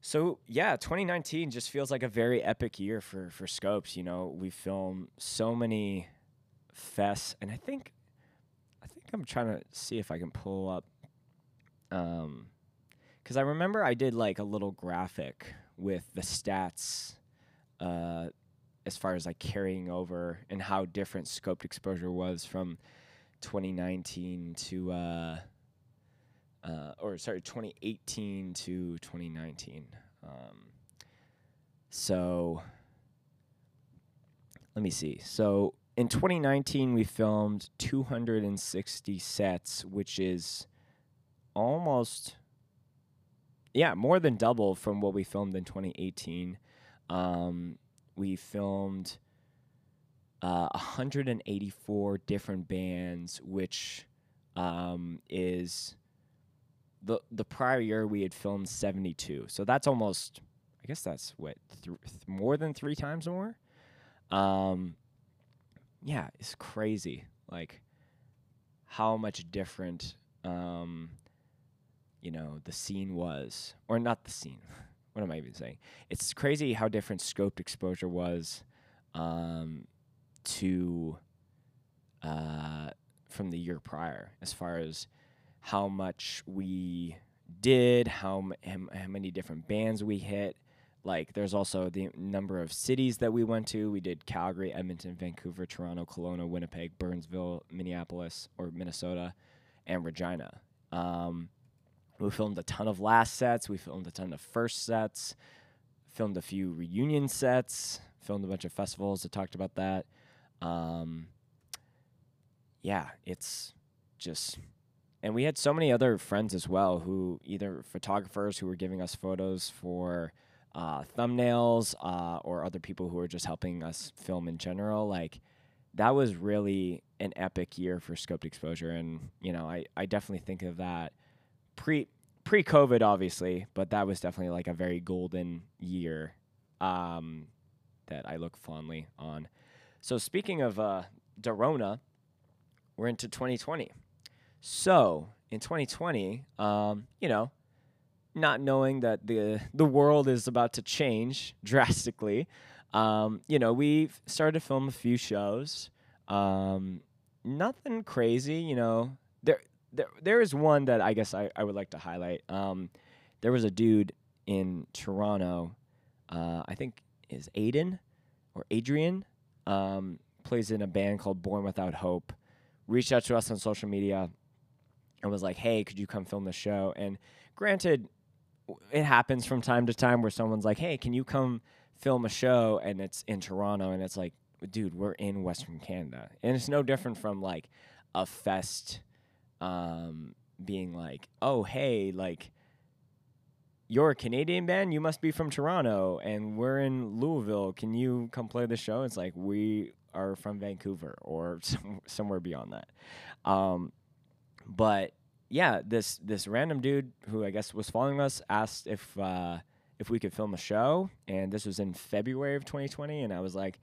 Speaker 1: so yeah, 2019 just feels like a very epic year for for Scopes. You know, we film so many fests, and I think I'm trying to see if I can pull up um because I remember I did like a little graphic with the stats uh as far as like carrying over and how different scoped exposure was from 2019 to uh uh, or sorry, 2018 to 2019. Um, so let me see. So in 2019, we filmed 260 sets, which is almost, yeah, more than double from what we filmed in 2018. Um, we filmed uh, 184 different bands, which um, is the the prior year we had filmed 72 so that's almost i guess that's what th- more than three times more um yeah it's crazy like how much different um you know the scene was or not the scene what am i even saying it's crazy how different scoped exposure was um to uh from the year prior as far as how much we did, how, m- how many different bands we hit. Like, there's also the number of cities that we went to. We did Calgary, Edmonton, Vancouver, Toronto, Kelowna, Winnipeg, Burnsville, Minneapolis, or Minnesota, and Regina. Um, we filmed a ton of last sets. We filmed a ton of first sets. Filmed a few reunion sets. Filmed a bunch of festivals that talked about that. Um, yeah, it's just and we had so many other friends as well who either photographers who were giving us photos for uh, thumbnails uh, or other people who are just helping us film in general like that was really an epic year for scoped exposure. And you know i, I definitely think of that pre pre covid obviously but that was definitely like a very golden year um, that i look fondly on. So speaking of uh, dorona we're into 2020 so in 2020, um, you know, not knowing that the the world is about to change drastically, um, you know, we've started to film a few shows. Um, nothing crazy, you know. There there there is one that I guess I, I would like to highlight. Um, there was a dude in Toronto, uh, I think is Aiden or Adrian, um, plays in a band called Born Without Hope. Reached out to us on social media and was like, "Hey, could you come film the show?" And granted, it happens from time to time where someone's like, "Hey, can you come film a show?" and it's in Toronto, and it's like, "Dude, we're in Western Canada," and it's no different from like a fest um, being like, "Oh, hey, like." You're a Canadian band. You must be from Toronto, and we're in Louisville. Can you come play the show? It's like we are from Vancouver or some, somewhere beyond that. Um, but yeah, this this random dude who I guess was following us asked if uh, if we could film a show, and this was in February of 2020, and I was like,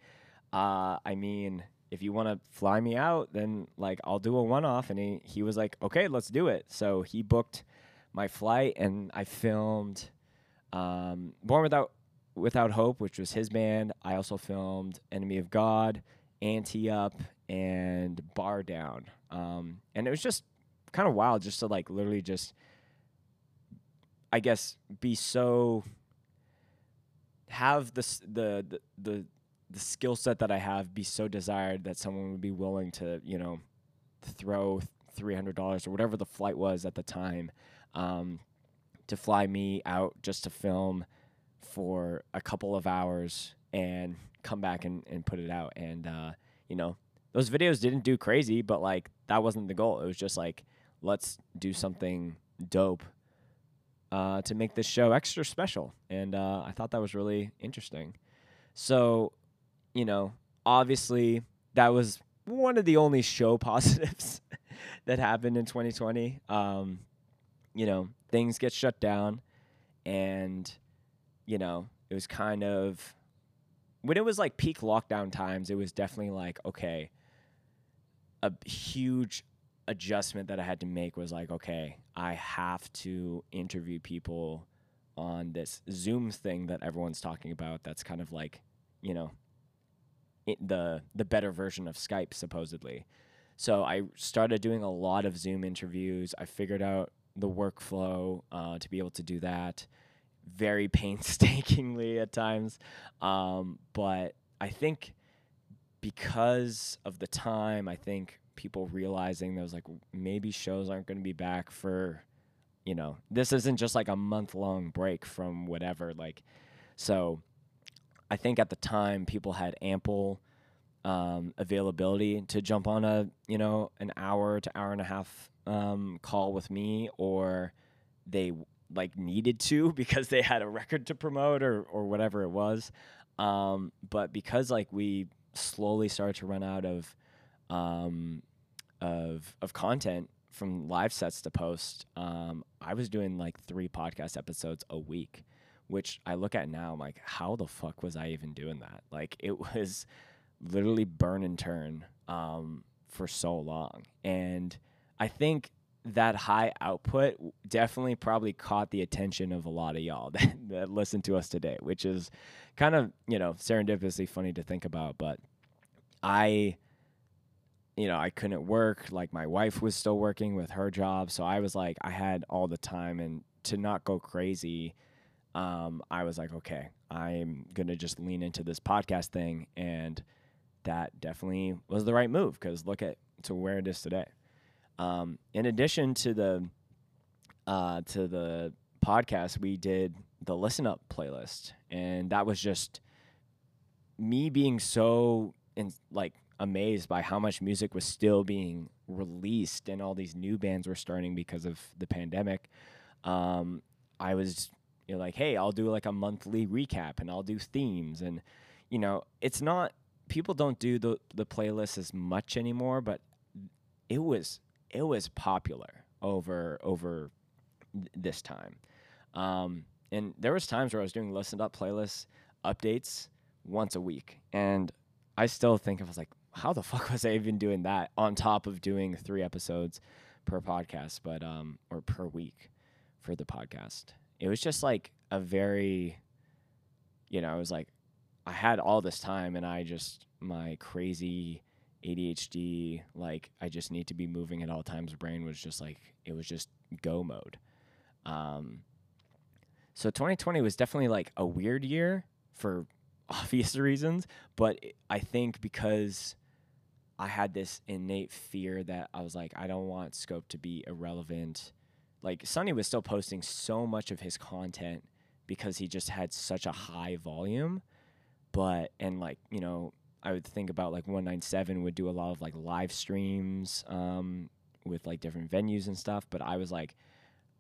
Speaker 1: uh, I mean, if you want to fly me out, then like I'll do a one off, and he he was like, okay, let's do it. So he booked my flight, and I filmed um, Born Without Without Hope, which was his band. I also filmed Enemy of God, Ante Up, and Bar Down, um, and it was just kind of wild just to like literally just I guess be so have the the the, the skill set that I have be so desired that someone would be willing to you know throw three hundred dollars or whatever the flight was at the time um, to fly me out just to film for a couple of hours and come back and, and put it out. And, uh, you know, those videos didn't do crazy, but like that wasn't the goal. It was just like, let's do something dope uh, to make this show extra special. And uh, I thought that was really interesting. So, you know, obviously that was one of the only show positives that happened in 2020. Um, you know, things get shut down, and you know, it was kind of when it was like peak lockdown times. It was definitely like okay, a huge adjustment that I had to make was like, okay, I have to interview people on this Zoom thing that everyone's talking about. That's kind of like, you know, the the better version of Skype supposedly. So I started doing a lot of Zoom interviews. I figured out the workflow uh, to be able to do that very painstakingly at times, um, but I think because of the time, I think people realizing was like maybe shows aren't going to be back for you know this isn't just like a month long break from whatever like so i think at the time people had ample um, availability to jump on a you know an hour to hour and a half um, call with me or they like needed to because they had a record to promote or or whatever it was um, but because like we slowly started to run out of um, of of content from live sets to post, um, I was doing like three podcast episodes a week, which I look at now. I'm like, how the fuck was I even doing that? Like, it was literally burn and turn um, for so long, and I think that high output definitely probably caught the attention of a lot of y'all that, that listen to us today, which is kind of you know serendipitously funny to think about, but I you know, I couldn't work. Like my wife was still working with her job, so I was like, I had all the time, and to not go crazy, um, I was like, okay, I'm gonna just lean into this podcast thing, and that definitely was the right move because look at to where it is today. Um, in addition to the uh, to the podcast, we did the listen up playlist, and that was just me being so in like amazed by how much music was still being released and all these new bands were starting because of the pandemic. Um, I was you know, like, hey, I'll do like a monthly recap and I'll do themes and you know, it's not people don't do the the playlist as much anymore, but it was it was popular over over th- this time. Um, and there was times where I was doing listened up playlists updates once a week, and I still think I was like, how the fuck was I even doing that on top of doing three episodes per podcast, but um or per week for the podcast. It was just like a very you know, it was like I had all this time and I just my crazy ADHD like I just need to be moving at all times brain was just like it was just go mode. Um so 2020 was definitely like a weird year for obvious reasons, but I think because I had this innate fear that I was like, I don't want Scope to be irrelevant. Like Sunny was still posting so much of his content because he just had such a high volume. But and like, you know, I would think about like 197 would do a lot of like live streams um, with like different venues and stuff. But I was like,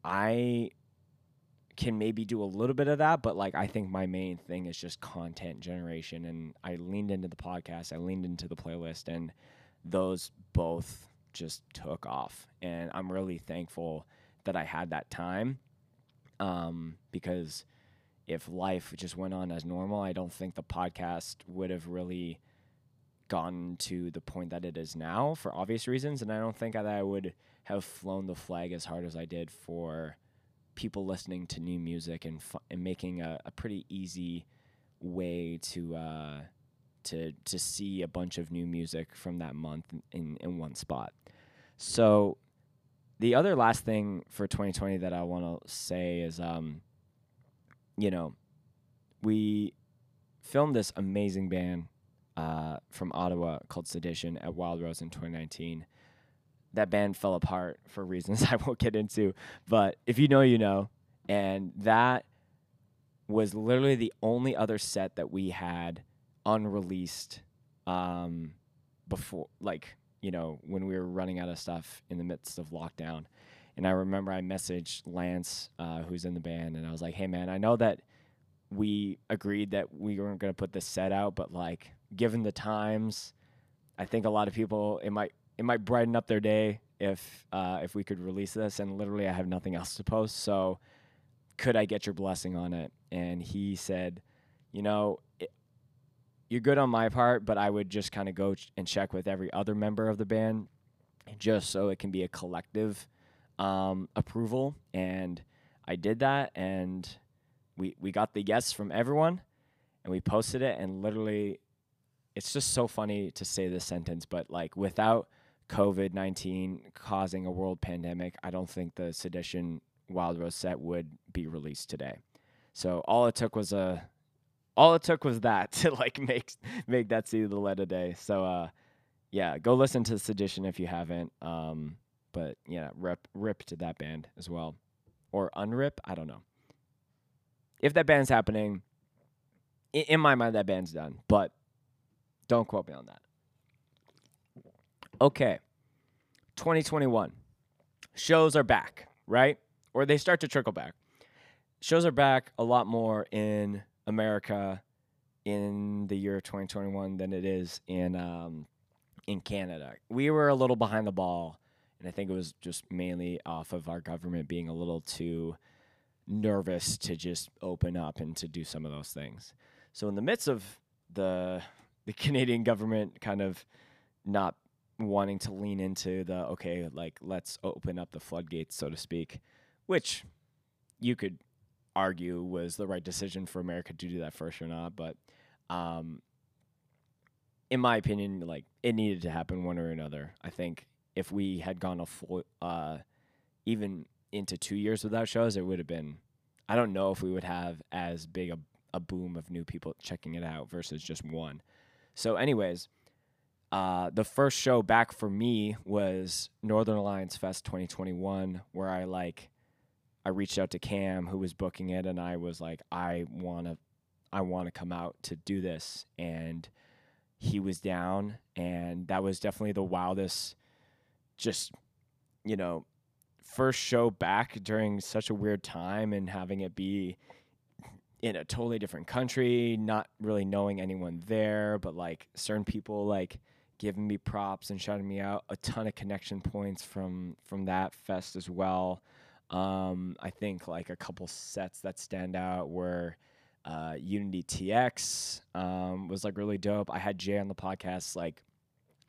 Speaker 1: I can maybe do a little bit of that, but like I think my main thing is just content generation. And I leaned into the podcast, I leaned into the playlist, and those both just took off. And I'm really thankful that I had that time um, because if life just went on as normal, I don't think the podcast would have really gotten to the point that it is now for obvious reasons. And I don't think that I would have flown the flag as hard as I did for people listening to new music and and making a, a pretty easy way to uh, to to see a bunch of new music from that month in in one spot. So the other last thing for 2020 that I want to say is um you know we filmed this amazing band uh, from Ottawa called Sedition at Wild Rose in 2019 that band fell apart for reasons I won't get into. But if you know, you know. and that was literally the only other set that we had unreleased um, before, like you know, when we were running out of stuff in the midst of lockdown. And I remember I messaged Lance, uh, who's in the band, and I was like, "Hey, man, I know that we agreed that we weren't going to put this set out, but like, given the times, I think a lot of people it might it might brighten up their day if uh, if we could release this. And literally, I have nothing else to post, so could I get your blessing on it? And he said, you know, it, you're good on my part, but I would just kind of go ch- and check with every other member of the band, just so it can be a collective um, approval. And I did that, and we we got the yes from everyone, and we posted it, and literally, it's just so funny to say this sentence, but like without COVID nineteen causing a world pandemic, I don't think the sedition Wild Rose set would be released today. So all it took was a all it took was that to like make make that see the light of day. So uh yeah, go listen to Sedition if you haven't. Um but yeah, rip rip to that band as well. Or unrip, I don't know. If that band's happening, in, in my mind that band's done, but don't quote me on that. Okay. 2021. Shows are back, right? Or they start to trickle back. Shows are back a lot more in America in the year 2021 than it is in um, in Canada. We were a little behind the ball, and I think it was just mainly off of our government being a little too nervous to just open up and to do some of those things. So in the midst of the the Canadian government kind of not wanting to lean into the okay, like let's open up the floodgates, so to speak, which you could argue was the right decision for America to do that first or not, but um, in my opinion, like it needed to happen one or another. I think if we had gone a full, uh, even into two years without shows, it would have been. I don't know if we would have as big a, a boom of new people checking it out versus just one. So, anyways, uh, the first show back for me was Northern Alliance Fest 2021, where I like I reached out to Cam who was booking it, and I was like, I wanna I wanna come out to do this, and he was down, and that was definitely the wildest, just you know, first show back during such a weird time, and having it be in a totally different country, not really knowing anyone there, but like certain people like giving me props and shouting me out. A ton of connection points from from that fest as well. Um, I think like a couple sets that stand out were uh, Unity TX um, was like really dope. I had Jay on the podcast like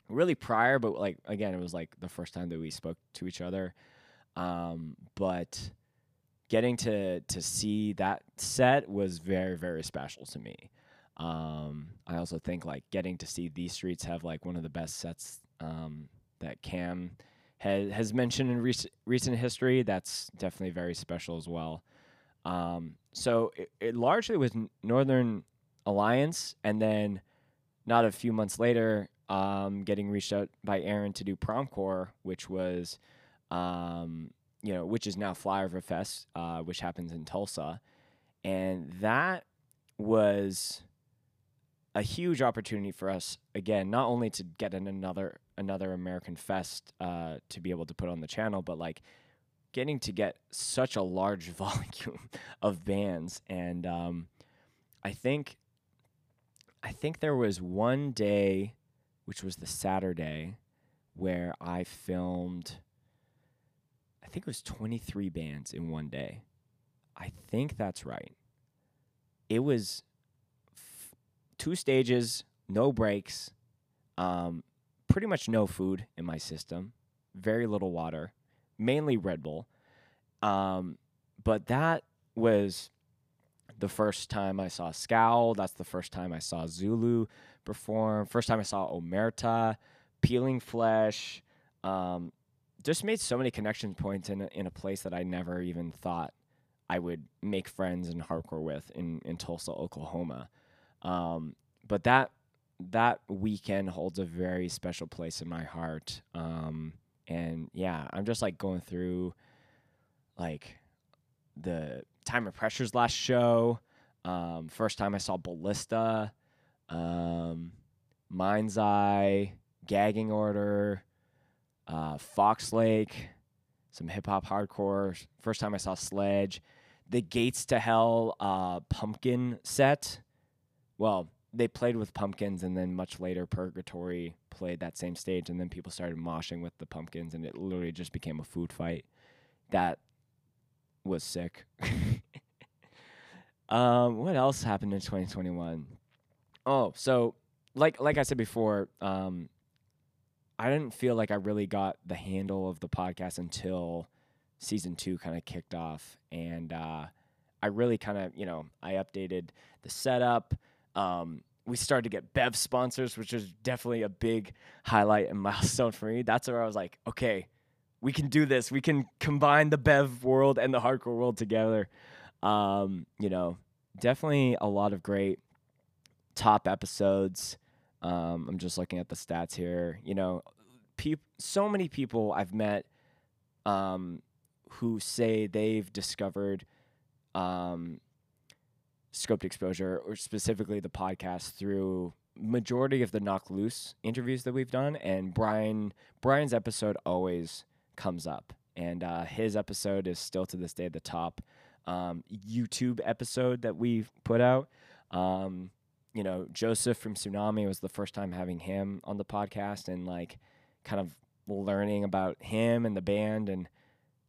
Speaker 1: really prior, but like again, it was like the first time that we spoke to each other. Um, but getting to to see that set was very very special to me. Um, I also think like getting to see these streets have like one of the best sets um, that Cam has has mentioned in rec- recent history. That's definitely very special as well. Um, so it, it largely was Northern Alliance, and then not a few months later, um, getting reached out by Aaron to do Promcore, which was, um, you know, which is now Flyover Fest, uh, which happens in Tulsa, and that was a huge opportunity for us again, not only to get in another another American Fest uh, to be able to put on the channel, but like getting to get such a large volume of bands, and um, I think I think there was one day, which was the Saturday, where I filmed. I think it was 23 bands in one day. I think that's right. It was two stages, no breaks, um, pretty much no food in my system, very little water, mainly Red Bull. Um, but that was the first time I saw Scowl. That's the first time I saw Zulu perform. First time I saw Omerta, Peeling Flesh. Um, just made so many connection points in a, in a place that I never even thought I would make friends and hardcore with in, in Tulsa, Oklahoma. Um, but that that weekend holds a very special place in my heart. Um, and yeah, I'm just like going through like the Time of Pressure's last show. Um, first time I saw Ballista, um, Mind's Eye, Gagging Order, uh, Fox Lake, some hip hop hardcore. First time I saw Sledge, the Gates to Hell uh, pumpkin set. Well, they played with pumpkins, and then much later, Purgatory played that same stage, and then people started moshing with the pumpkins, and it literally just became a food fight. That was sick. um, what else happened in 2021? Oh, so like like I said before, um, I didn't feel like I really got the handle of the podcast until season two kind of kicked off, and uh, I really kind of you know I updated the setup. Um, we started to get Bev sponsors, which was definitely a big highlight and milestone for me. That's where I was like, okay, we can do this. We can combine the Bev world and the hardcore world together. Um, you know, definitely a lot of great top episodes. Um, I'm just looking at the stats here. You know, so many people I've met um, who say they've discovered um, scoped exposure, or specifically the podcast, through majority of the Knocked Loose interviews that we've done. And Brian Brian's episode always comes up, and uh, his episode is still to this day the top um, YouTube episode that we've put out. Um, you know, Joseph from Sunami was the first time having him on the podcast and like kind of learning about him and the band. And,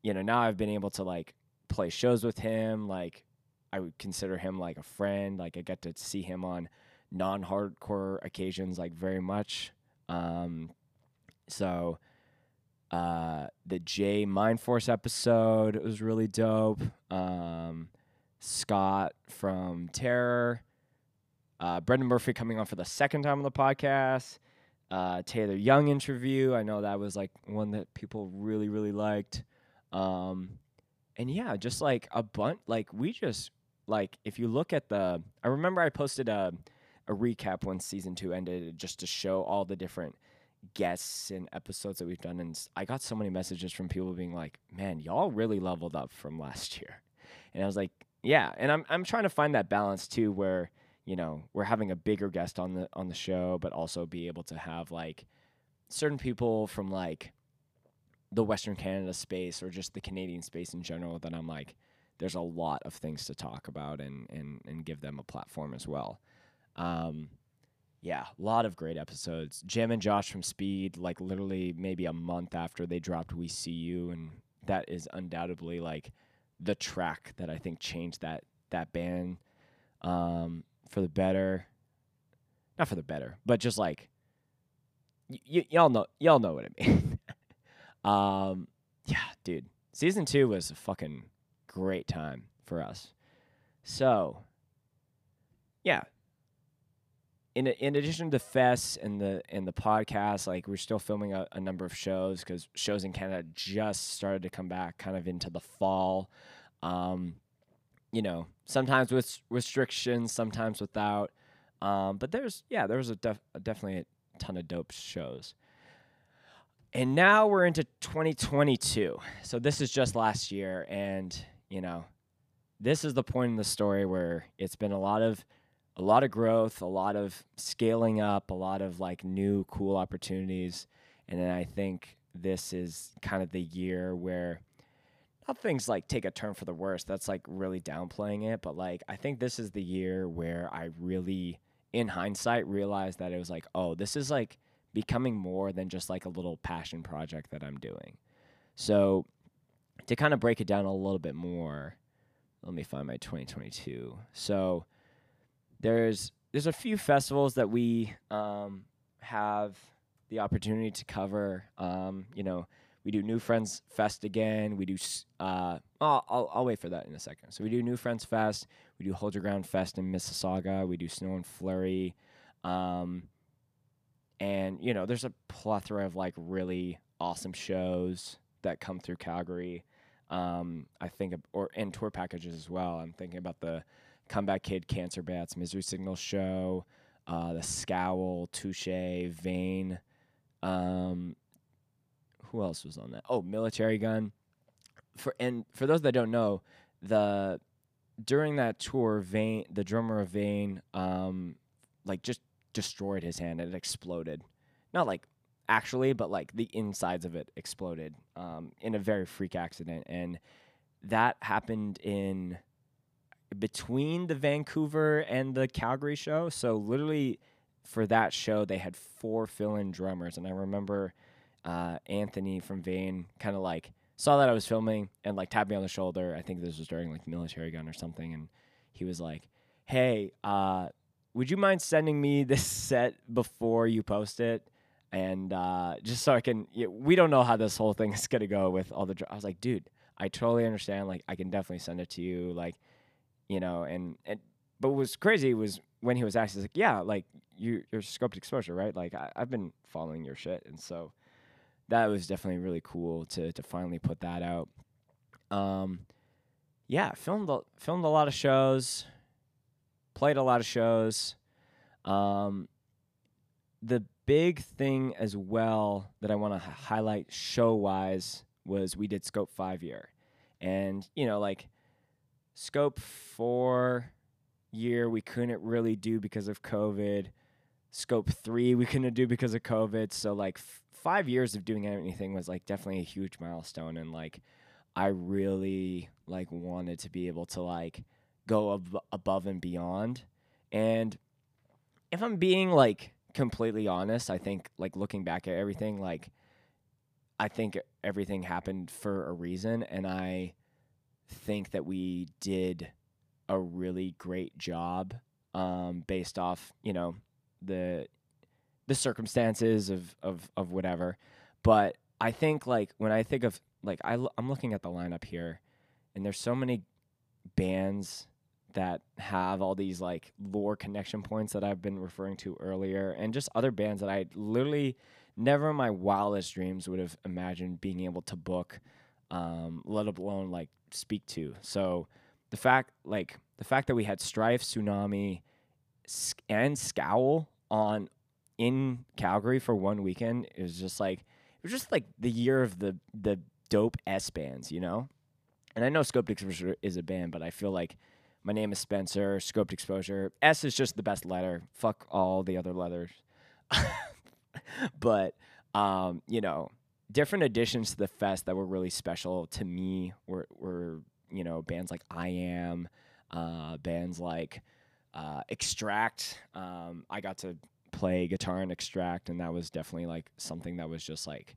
Speaker 1: you know, now I've been able to like play shows with him. Like, I would consider him like a friend. Like, I get to see him on non hardcore occasions, like, very much. Um, so, uh, the J Mindforce episode was really dope. Um, Scott from Terror uh, Brendan Murphy coming on for the second time on the podcast. Uh, Taylor Young interview. I know that was like one that people really, really liked. Um, and yeah, just like a bunch, like we just, like, if you look at the, I remember I posted a, a recap when season two ended just to show all the different guests and episodes that we've done. And I got so many messages from people being like, man, y'all really leveled up from last year. And I was like, yeah. And I'm, I'm trying to find that balance too, where, you know we're having a bigger guest on the on the show but also be able to have like certain people from like the western canada space or just the canadian space in general that i'm like there's a lot of things to talk about and and and give them a platform as well um yeah a lot of great episodes jim and josh from speed like literally maybe a month after they dropped we see you and that is undoubtedly like the track that i think changed that that band um for the better. Not for the better, but just like y- y- y'all know y'all know what I mean. um, yeah, dude. Season two was a fucking great time for us. So, yeah. In in addition to fests and the and the podcast, like we're still filming a, a number of shows because shows in Canada just started to come back, kind of into the fall. Um, you know, sometimes with restrictions, sometimes without. Um, but there's yeah, there was a, def- a definitely a ton of dope shows. And now we're into 2022. So this is just last year and, you know, this is the point in the story where it's been a lot of a lot of growth, a lot of scaling up, a lot of like new cool opportunities. And then I think this is kind of the year where not things like take a turn for the worse. That's like really downplaying it, but like I think this is the year where I really in hindsight realized that it was like, oh, this is like becoming more than just like a little passion project that I'm doing. So to kind of break it down a little bit more, let me find my 2022. So there's there's a few festivals that we um, have the opportunity to cover. Um, you know, we do New Friends Fest again. We do. Uh, I'll, I'll, I'll wait for that in a second. So we do New Friends Fest. We do Hold Your Ground Fest in Mississauga. We do Snow and Flurry. Um, and you know, there's a plethora of like really awesome shows that come through Calgary. Um, I think, or and tour packages as well. I'm thinking about the Comeback Kid, Cancer Bats, Misery Signal show, uh, the Scowl, Touche, Vein. Um, who else was on that? Oh, Militarie Gun. For and for those that don't know, the during that tour, Vein, the drummer of Vein, um, like just destroyed his hand it exploded. Not like actually, but like the insides of it exploded um, in a very freak accident, and that happened in between the Vancouver and the Calgary show. So literally for that show, they had four fill-in drummers, and I remember uh, Anthony from Vein kind of like saw that I was filming and like tapped me on the shoulder. I think this was during like Militarie Gun or something, and he was like, "Hey, uh, would you mind sending me this set before you post it?" And uh, just so I can, we don't know how this whole thing is gonna go with all the. Dr-. I was like, dude, I totally understand. Like, I can definitely send it to you. Like, you know, and and but what was crazy was when he was asked, he's like, yeah, like you, you're scoped exposure, right? Like I, I've been following your shit, and so that was definitely really cool to to finally put that out. Um, yeah, filmed a, filmed a lot of shows, played a lot of shows. Um, the big thing as well that I want to highlight show wise was we did Scope five year, and you know like Scope four year we couldn't really do because of COVID. Scope three we couldn't do because of COVID. So like f- five years of doing anything was like definitely a huge milestone, and like I really like wanted to be able to like go ab- above and beyond. And if I'm being like completely honest, I think like looking back at everything, like I think everything happened for a reason, and I think that we did a really great job um, based off you know the the circumstances of of of whatever. But I think like when I think of like I l- I'm looking at the lineup here, and there's so many bands that have all these like lore connection points that I've been referring to earlier, and just other bands that I literally never in my wildest dreams would have imagined being able to book, um, let alone like speak to. So the fact like the fact that we had Strife, Sunami, and Scowl on in Calgary for one weekend is just like it was just like the year of the the dope S bands, you know. And I know Exposure is a band, but I feel like my name is Spencer. Scoped Exposure S is just the best letter. Fuck all the other letters. but um, you know, different additions to the fest that were really special to me were were you know bands like I Am, uh, bands like uh, Extract. Um, I got to play guitar in Extract, and that was definitely like something that was just like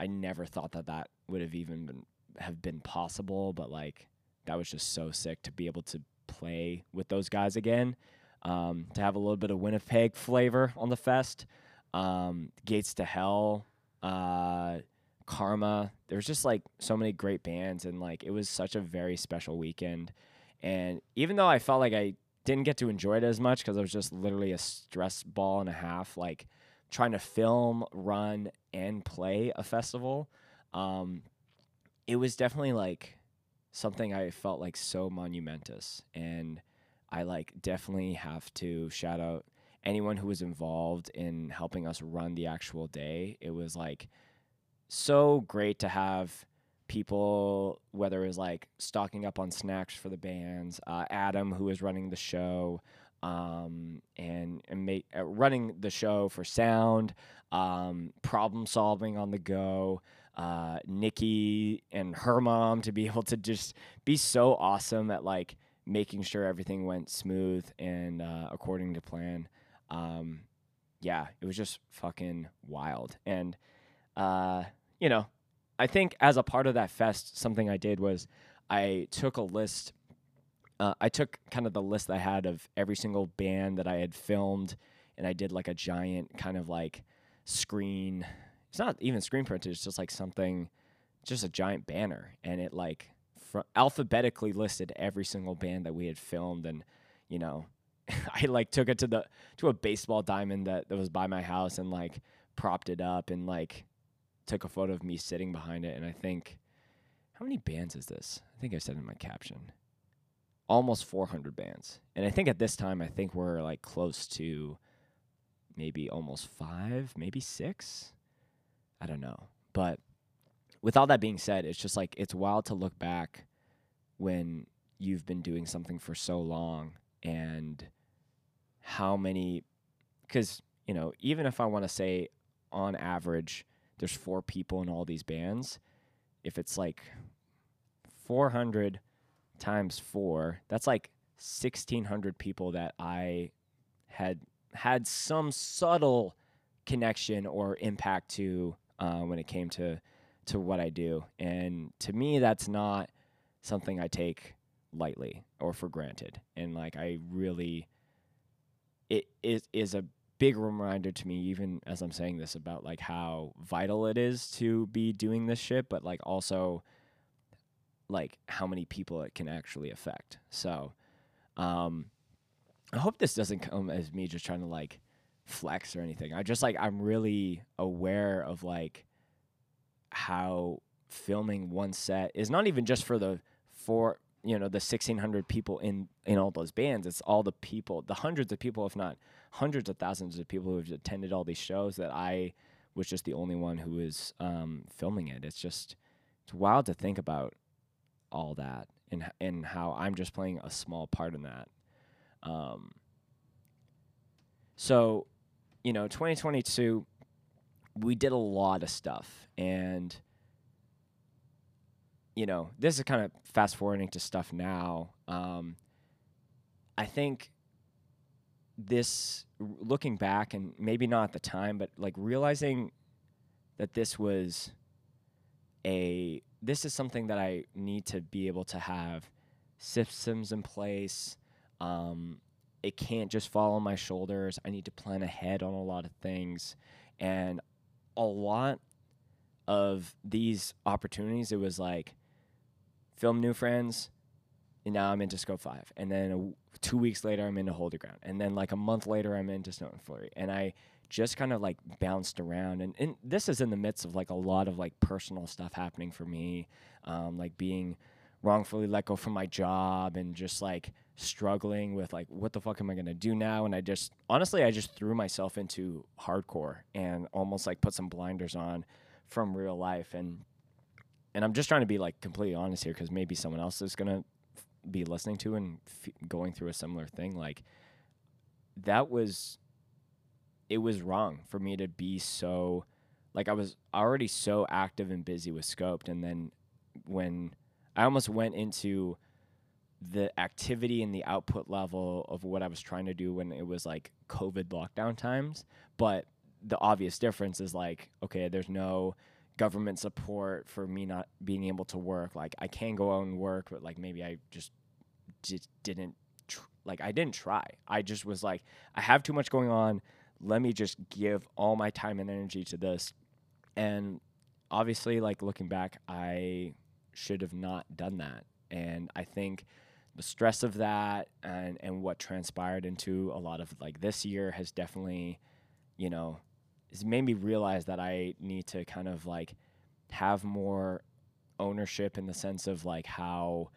Speaker 1: I never thought that that would have even been have been possible, but like that was just so sick to be able to play with those guys again. Um, to have a little bit of Winnipeg flavor on the fest. Um, Gates to Hell, uh, Karma. There's just like so many great bands, and like it was such a very special weekend. And even though I felt like I didn't get to enjoy it as much because it was just literally a stress ball and a half, like trying to film, run, and play a festival, um, it was definitely like something I felt like so monumentous. And I like definitely have to shout out anyone who was involved in helping us run the actual day. It was like so great to have people, whether it was like stocking up on snacks for the bands, uh, Adam, who was running the show, um, and, and make, uh, running the show for sound, um, problem solving on the go. Uh, Nikki and her mom to be able to just be so awesome at like making sure everything went smooth and uh, according to plan. Um, yeah, it was just fucking wild. And, uh, you know, I think as a part of that fest, something I did was I took a list. Uh, I took kind of the list I had of every single band that I had filmed, and I did like a giant kind of like screen. It's not even screen printed. It's just like something, just a giant banner, and it like fr- alphabetically listed every single band that we had filmed, and you know, I like took it to the to a baseball diamond that, that was by my house and like propped it up and like took a photo of me sitting behind it and I think how many bands is this? I think I said in my caption. Almost 400 bands. And I think at this time I think we're like close to maybe almost 5, maybe 6. I don't know. But with all that being said, it's just like it's wild to look back when you've been doing something for so long and how many because you know even if i want to say on average there's four people in all these bands if it's like 400 times 4 that's like 1600 people that i had had some subtle connection or impact to uh, when it came to to what I do. And to me, that's not something I take lightly or for granted. And like I really, it is is a big reminder to me, even as I'm saying this, about like how vital it is to be doing this shit, but like also like how many people it can actually affect. So, um, I hope this doesn't come as me just trying to like flex or anything. I just like I'm really aware of like how filming one set is not even just for the for you know the 1600 people in in all those bands. It's all the people the hundreds of people if not hundreds of thousands of people who have attended all these shows that i was just the only one who was um, filming it. It's just it's wild to think about all that and and how i'm just playing a small part in that. Um, so you know 2022 we did a lot of stuff. And you know this is kind of fast forwarding to stuff now. Um, i think this looking back and maybe not at the time but like realizing that this was a this is something that i need to be able to have systems in place um, it can't just fall on my shoulders. I need to plan ahead on a lot of things. And a lot of these opportunities, it was like film new friends, and now I'm into Scope Five, and then two weeks later I'm into Hold the Ground, and then like a month later I'm into Snow and Flurry, and I just kind of like bounced around, and, and this is in the midst of like a lot of like personal stuff happening for me, um, like being wrongfully let go from my job and just like struggling with like what the fuck am I gonna do now? And I just honestly I just threw myself into hardcore and almost like put some blinders on from real life and and I'm just trying to be like completely honest here because maybe someone else is gonna f- be listening to and f- going through a similar thing. Like that was it was wrong for me to be so like I was already so active and busy with Scoped and then when I almost went into the activity and the output level of what I was trying to do when it was like COVID lockdown times. But the obvious difference is like, okay, there's no government support for me not being able to work. Like I can go out and work, but like maybe I just just didn't tr- like I didn't try. I just was like, I have too much going on. Let me just give all my time and energy to this. And obviously, like looking back, I should have not done that. And I think the stress of that and and what transpired into a lot of like this year has definitely you know has made me realize that I need to kind of like have more ownership in the sense of like how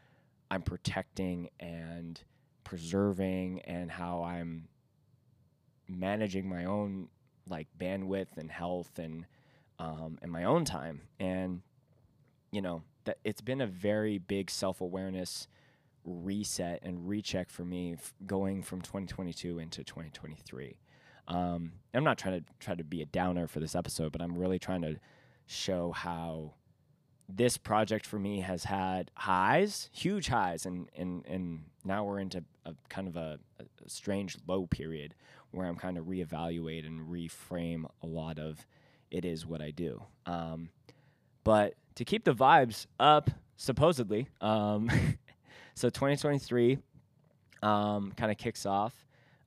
Speaker 1: I'm protecting and preserving and how I'm managing my own like bandwidth and health and um, and my own time. And you know that it's been a very big self-awareness reset and recheck for me f- going from 2022 into 2023. Um, I'm not trying to try to be a downer for this episode, but I'm really trying to show how this project for me has had highs, huge highs, and and and now we're into a kind of a, a strange low period where I'm kind of reevaluate and reframe a lot of it is what I do. Um, but to keep the vibes up, supposedly, um, So 2023 um, kind of kicks off.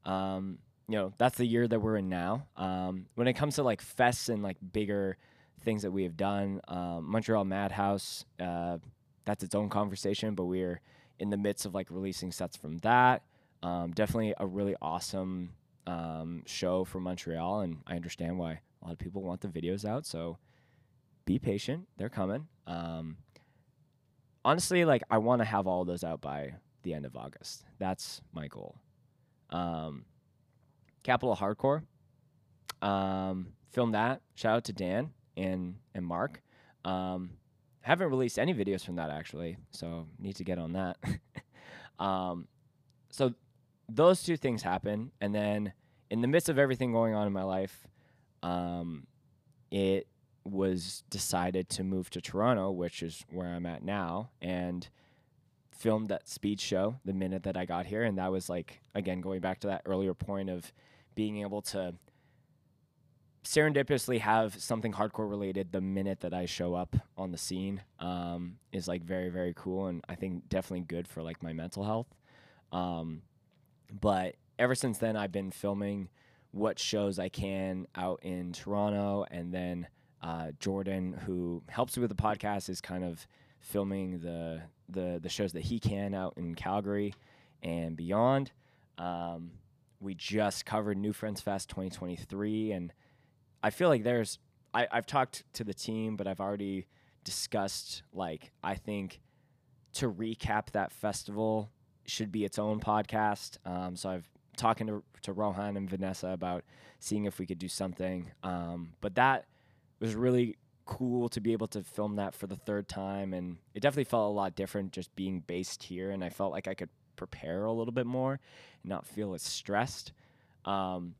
Speaker 1: Um, you know, that's the year that we're in now. Um, when it comes to like fests and like bigger things that we have done, um, Montreal Madhouse, uh, that's its own conversation, but we're in the midst of like releasing sets from that. Um, definitely a really awesome um, show for Montreal, and I understand why a lot of people want the videos out. So be patient; they're coming. Um, honestly, like I want to have all those out by the end of August. That's my goal. Um, Capital Hardcore. Um, filmed that. Shout out to Dan and and Mark. Um, haven't released any videos from that actually, so need to get on that. um, so those two things happen, and then in the midst of everything going on in my life, um, it was decided to move to Toronto, which is where I'm at now, and filmed that speed show the minute that I got here. And that was like, again, going back to that earlier point of being able to serendipitously have something hardcore related the minute that I show up on the scene um, is like very, very cool. And I think definitely good for like my mental health. Um, but ever since then, I've been filming what shows I can out in Toronto. And then uh, Jordan, who helps with the podcast, is kind of filming the the the shows that he can out in Calgary and beyond. Um, we just covered New Friends Fest 2023, and I feel like there's I, I've talked to the team, but I've already discussed like I think to recap that festival should be its own podcast. Um, so I've talking to to Rohan and Vanessa about seeing if we could do something. Um, but that was really cool to be able to film that for the third time and it definitely felt a lot different just being based here and I felt like I could prepare a little bit more and not feel as stressed. Um,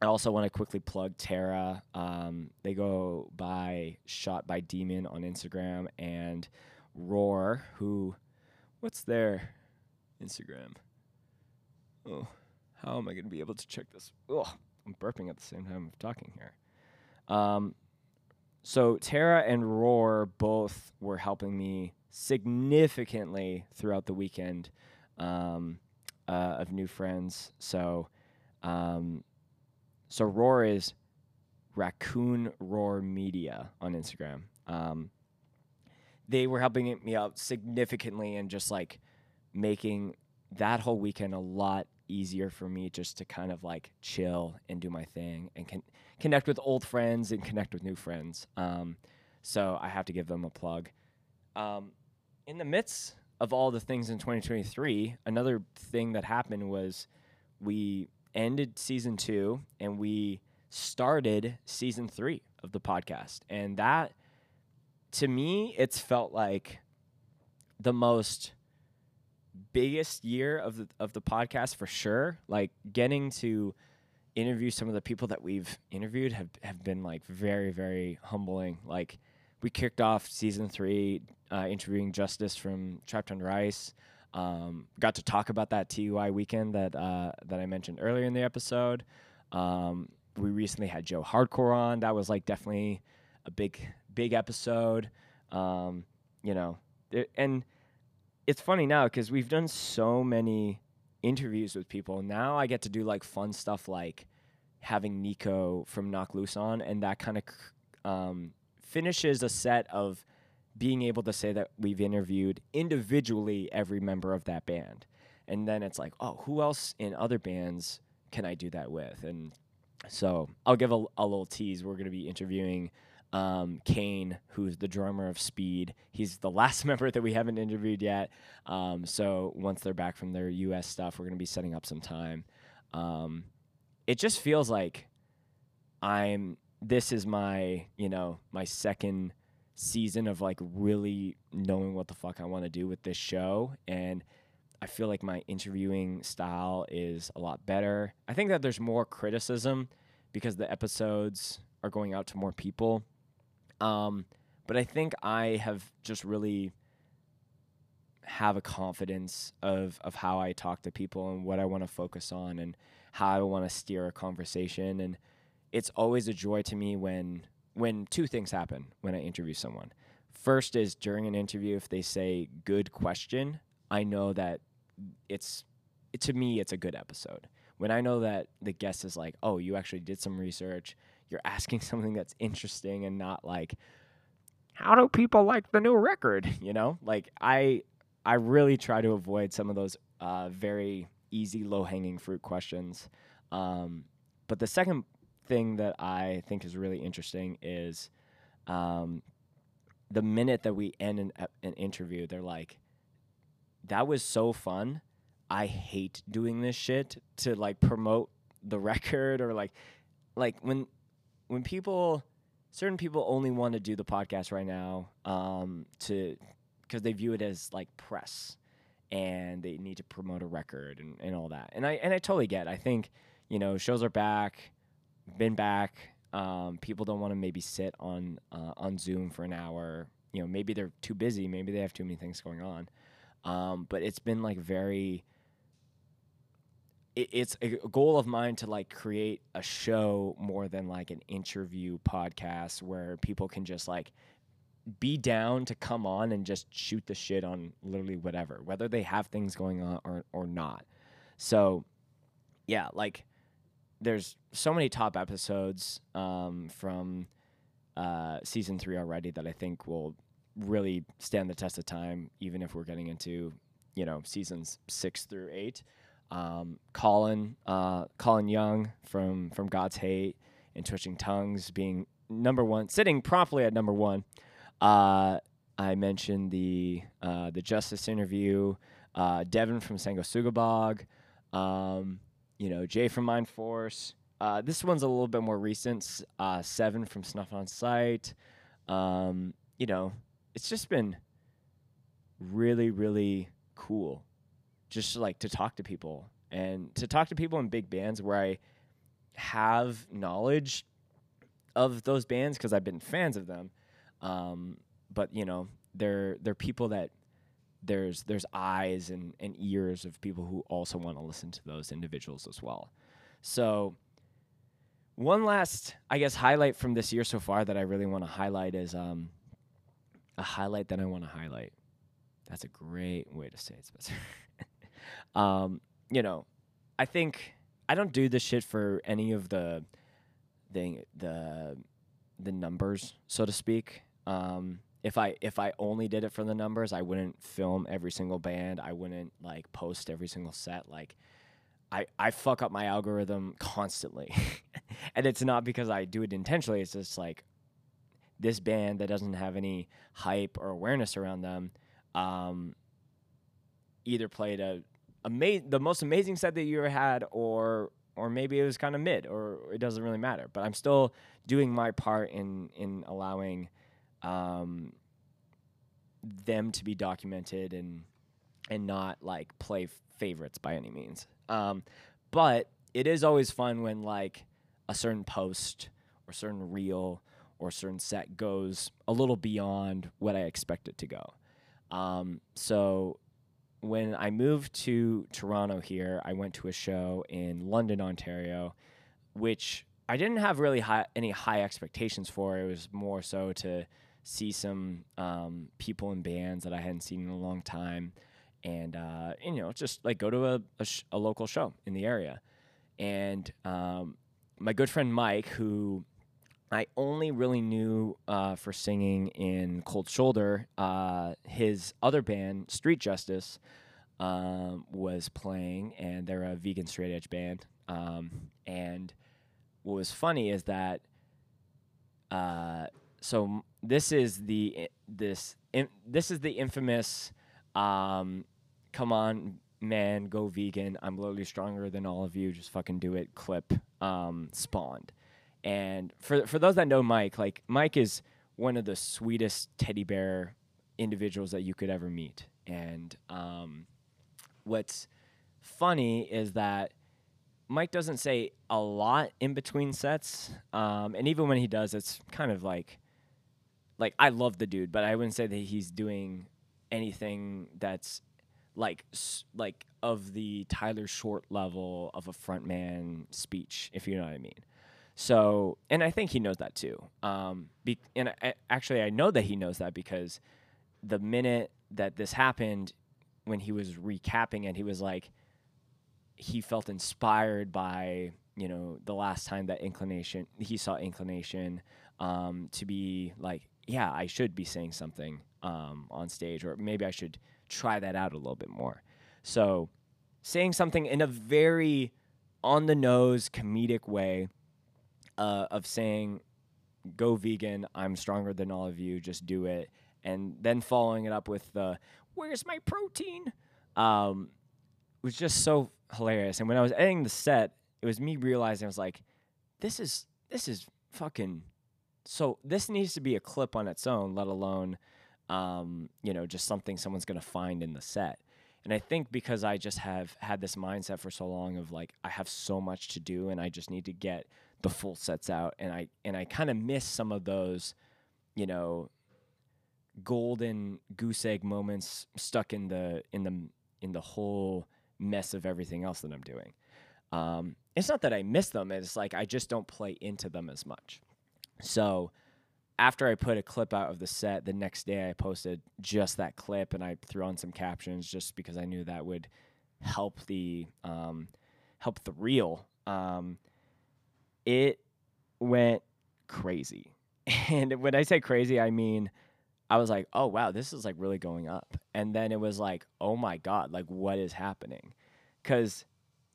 Speaker 1: I also want to quickly plug Terra. Um, they go by Shot by Demon on Instagram and Roar, who, what's their Instagram? Oh, how am I going to be able to check this? Oh, I'm burping at the same time of talking here. Um, so Tara and Roar both were helping me significantly throughout the weekend um, uh, of new friends. So, um, so Roar is Raccoon Roar Media on Instagram. Um, they were helping me out significantly and just like making that whole weekend a lot easier for me just to kind of like chill and do my thing and con- connect with old friends and connect with new friends. Um, so I have to give them a plug. Um, in the midst of all the things in 2023, another thing that happened was we ended season two and we started season three of the podcast. And that, to me, it's felt like the most biggest year of the of the podcast for sure. Like getting to interview some of the people that we've interviewed have have been like very very humbling. Like we kicked off season three uh, interviewing Justice from Trapped Under Ice. Um, got to talk about that TUI weekend that uh, that I mentioned earlier in the episode. Um, we recently had Joe Hardcore on. That was like definitely a big big episode. Um, you know, and it's funny now because we've done so many interviews with people. Now I get to do like fun stuff like having Nico from Knocked Loose on, and that kind of um, finishes a set of being able to say that we've interviewed individually every member of that band. And then it's like, oh, who else in other bands can I do that with? And so I'll give a, a little tease. We're going to be interviewing um, Kane, who's the drummer of Speed. He's the last member that we haven't interviewed yet. Um, so once they're back from their U.S. stuff, we're to be setting up some time. Um, it just feels like I'm. This is my, you know, my second season of like really knowing what the fuck I want to do with this show, and I feel like my interviewing style is a lot better. I think that there's more criticism because the episodes are going out to more people um, but I think I have just really have a confidence of of how I talk to people and what I want to focus on and how I want to steer a conversation and it's always a joy to me when when two things happen when I interview someone. First is during an interview if they say good question, I know that it's it, to me it's a good episode. When I know that the guest is like, "Oh, you actually did some research you're asking something that's interesting and not like how do people like the new record? You know? Like i i really try to avoid some of those uh, very easy low hanging fruit questions. Um, but the second thing that i think is really interesting is um, the minute that we end an, an interview they're like that was so fun. I hate doing this shit to like promote the record or like like when when people certain people only want to do the podcast right now um, to because they view it as like press and they need to promote a record and, and all that. And I and I totally get. It. I think you know shows are back, been back. Um, people don't want to maybe sit on uh, on Zoom for an hour. You know, maybe they're too busy. Maybe they have too many things going on. Um, but it's been like very. It, it's a goal of mine to like create a show more than like an interview podcast where people can just like be down to come on and just shoot the shit on literally whatever, whether they have things going on or or not. So, yeah, like there's so many top episodes um, from uh, season three already that I think will really stand the test of time, even if we're getting into you know seasons six through eight. Um, Colin, uh, Colin Young from from God's Hate and Twitching Tongues being number one, sitting promptly at number one. Uh, I mentioned the uh, the Justice interview, uh, Devin from Sanguisugabogg, um, you know, Jay from Mindforce. Uh, this one's a little bit more recent. Uh, Seven from Snuffed on Sight. Um, you know, it's just been really, really cool, just like to talk to people and to talk to people in big bands where I have knowledge of those bands because I've been fans of them um, but you know, they're they're people that there's there's eyes and, and ears of people who also want to listen to those individuals as well. So one last, I guess, highlight from this year so far that I really want to highlight is um, a highlight that I want to highlight. That's a great way to say it, Spencer. um, you know, I think I don't do this shit for any of the the the the numbers, so to speak. Um, if I if I only did it for the numbers, I wouldn't film every single band. I wouldn't like post every single set. Like I I fuck up my algorithm constantly. and it's not because I do it intentionally. It's just like this band that doesn't have any hype or awareness around them um, either played a the most amazing set that you ever had or or maybe it was kind of mid or it doesn't really matter. But I'm still doing my part in in allowing um, them to be documented and and not like play favorites by any means. Um, but it is always fun when like a certain post or certain reel or certain set goes a little beyond what I expect it to go. Um, so when I moved to Toronto here, I went to a show in London, Ontario, which I didn't have really high, any high expectations for. It was more so to see some um, people and bands that I hadn't seen in a long time, and, uh, you know just like go to a, a, sh- a local show in the area. And um, my good friend Mike, who I only really knew uh, for singing in Cold Shoulder, uh, his other band Street Justice um, was playing, and they're a vegan straight edge band. Um, and what was funny is that uh, so this is the this in, this is the infamous um, come on man go vegan i'm literally stronger than all of you just fucking do it clip um, spawned and for for those that know mike like mike is one of the sweetest teddy bear individuals that you could ever meet and um, what's funny is that Mike doesn't say a lot in between sets, um, and even when he does, it's kind of like like I love the dude, but I wouldn't say that he's doing anything that's like like of the Tyler Short level of a frontman speech, if you know what I mean. So, and I think he knows that too. Um, be, and I, actually, I know that he knows that because the minute that this happened, when he was recapping it, he was like, he felt inspired by you know the last time that inclination he saw inclination um, to be like yeah, I should be saying something um, on stage, or maybe I should try that out a little bit more. So, saying something in a very on the nose comedic way uh, of saying, go vegan, I'm stronger than all of you, just do it. And then following it up with the, where's my protein? Um, was just so hilarious. And when I was editing the set, it was me realizing I was like, this is, this is fucking so this needs to be a clip on its own, let alone, um, you know, just something someone's gonna find in the set. And I think because I just have had this mindset for so long of like I have so much to do and I just need to get the full sets out and I and I kind of miss some of those, you know, golden goose egg moments stuck in the in the in the whole mess of everything else that I'm doing. Um, it's not that I miss them; it's like I just don't play into them as much. So after I put a clip out of the set, the next day I posted just that clip and I threw on some captions just because I knew that would help the um, help the reel. Um, it went crazy, and when I say crazy, I mean I was like, oh wow, this is like really going up. And then it was like, oh my god, like what is happening? Because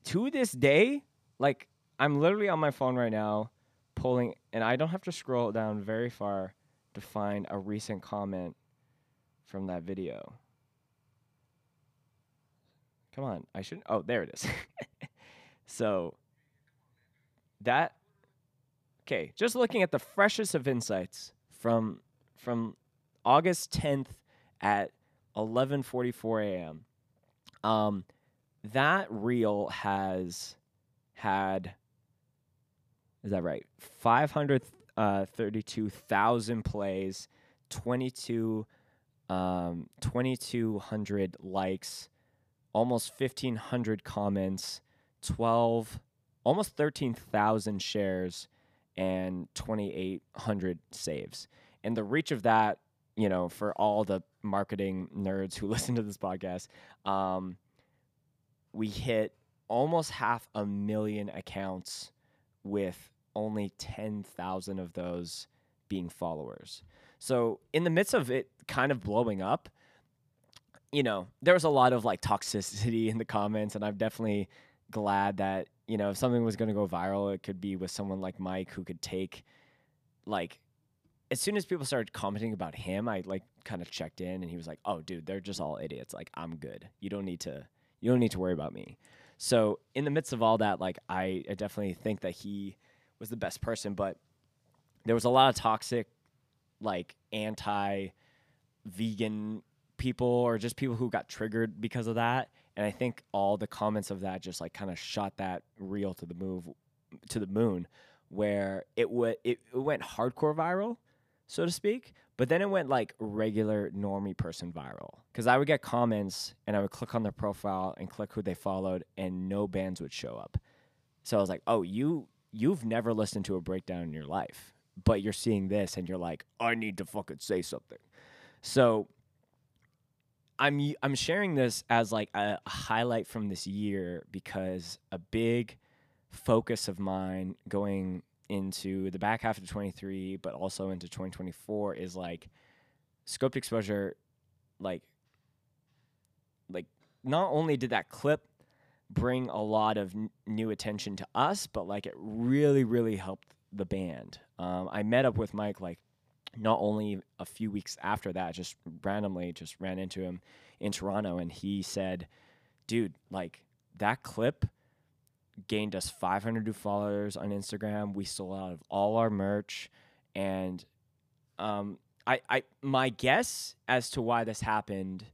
Speaker 1: to this day, like I'm literally on my phone right now, pulling, and I don't have to scroll down very far to find a recent comment from that video. Come on, I shouldn't. Oh, there it is. so that okay, just looking at the freshest of insights from from August 10th at 11:44 a.m. Um, that reel has had is that right? 532,000 uh, plays, 22 um, 2200 likes, almost 1500 comments, 12 almost 13,000 shares and 2800 saves. And the reach of that you know, for all the marketing nerds who listen to this podcast, um, we hit almost half a million accounts with only 10,000 of those being followers. So, in the midst of it kind of blowing up, you know, there was a lot of like toxicity in the comments, and I'm definitely glad that, you know, if something was going to go viral, it could be with someone like Mike who could take like as soon as people started commenting about him, I like kind of checked in and he was like, "Oh, dude, they're just all idiots. Like, I'm good. You don't need to you don't need to worry about me." So, in the midst of all that, like I, I definitely think that he was the best person, but there was a lot of toxic like anti vegan people or just people who got triggered because of that. And I think all the comments of that just like kind of shot that reel to the move to the moon where it would it, it went hardcore viral so to speak. But then it went like regular normie person viral because I would get comments and I would click on their profile and click who they followed, and no bands would show up. So I was like, oh, you you've never listened to a breakdown in your life, but you're seeing this and you're like, I need to fucking say something. So I'm I'm sharing this as like a, highlight from this year because a big focus of mine going into the back half of 23, but also into 2024 is like scoped exposure, like, like not only did that clip bring a lot of n- new attention to us, but like it really, really helped the band. Um, I met up with Mike like not only a few weeks after that, just randomly just ran into him in Toronto, and he said, "Dude, like that clip." gained us 500 new followers on Instagram. We sold out of all our merch, and um, I, I, my guess as to why this happened,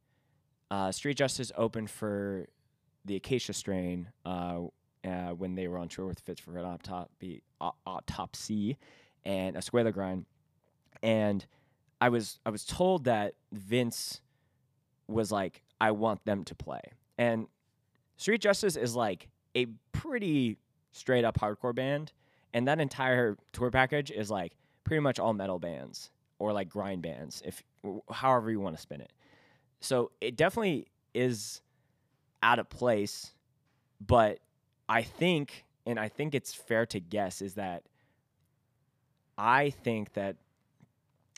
Speaker 1: uh, Street Justice opened for the Acacia Strain uh, uh, when they were on tour with Fits for an Autopsy, and Escuela Grind, and I was I was told that Vince was like, I want them to play, and Street Justice is like a pretty straight up hardcore band, and that entire tour package is like pretty much all metal bands or like grind bands, if however you want to spin it. So it definitely is out of place, but I think, and I think it's fair to guess, is that I think that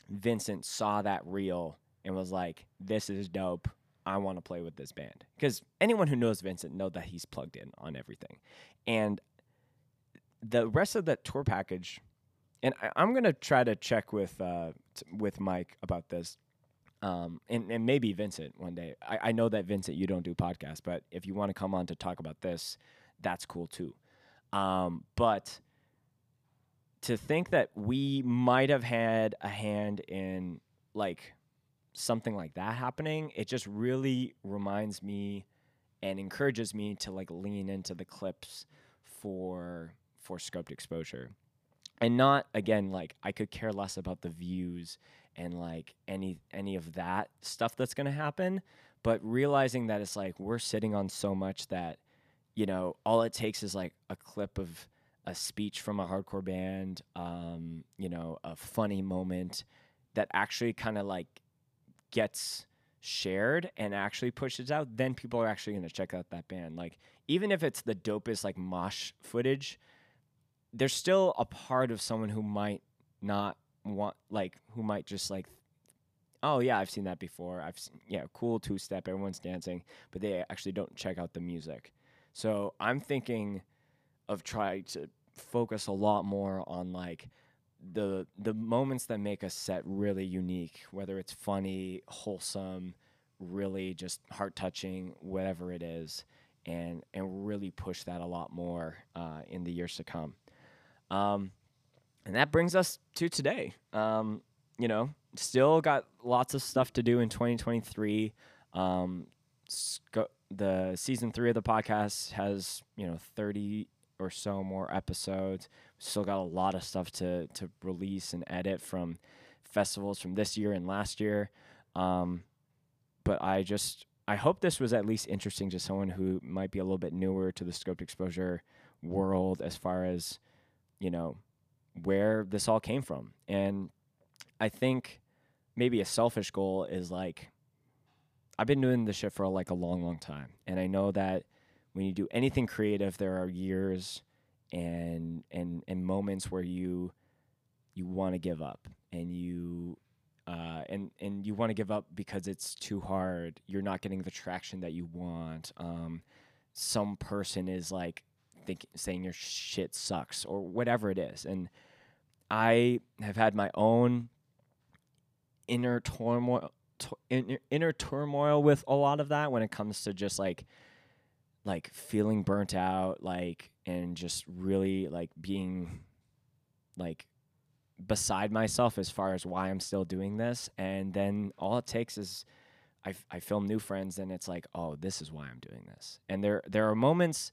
Speaker 1: Vincent saw that reel and was like, "This is dope. I want to play with this band because anyone who knows Vincent know that he's plugged in on everything, and the rest of that tour package. And I, am gonna try to check with uh, t- with Mike about this, um, and, and maybe Vincent one day. I, I know that Vincent, you don't do podcasts, but if you want to come on to talk about this, that's cool too. Um, but to think that we might have had a hand in like something like that happening, it just really reminds me and encourages me to like lean into the clips for for scoped exposure. And not again like I could care less about the views and like any any of that stuff that's going to happen, but realizing that it's like we're sitting on so much that you know, all it takes is like a clip of a speech from a hardcore band, um, you know, a funny moment that actually kind of like gets shared and actually pushes out, then people are actually going to check out that band. Like, even if it's the dopest like mosh footage, there's still a part of someone who might not want, like, who might just like, oh yeah, I've seen that before. I've seen, yeah, cool two step, everyone's dancing, but they actually don't check out the music. So I'm thinking of trying to focus a lot more on like the the moments that make a set really unique, whether it's funny, wholesome, really just heart touching, whatever it is, and and really push that a lot more uh, in the years to come. Um, and that brings us to today. Um, you know, still got lots of stuff to do in 2023. Um, sc- the season three of the podcast has you know 30 or so more episodes. Still got a lot of stuff to to release and edit from festivals from this year and last year. Um, but I just I hope this was at least interesting to someone who might be a little bit newer to the scoped exposure world as far as you know where this all came from. And I think maybe a selfish goal is like I've been doing this shit for like a long, long time, and I know that when you do anything creative, there are years and and and moments where you you want to give up and you uh, and and you want to give up because it's too hard. You're not getting the traction that you want. Um, some person is like think, saying your shit sucks or whatever it is, and I have had my own inner turmoil, inner, inner turmoil with a lot of that when it comes to just like like feeling burnt out like and just really like being like beside myself as far as why I'm still doing this. And then all it takes is I, film new friends and it's like oh this is why I'm doing this. And there there are moments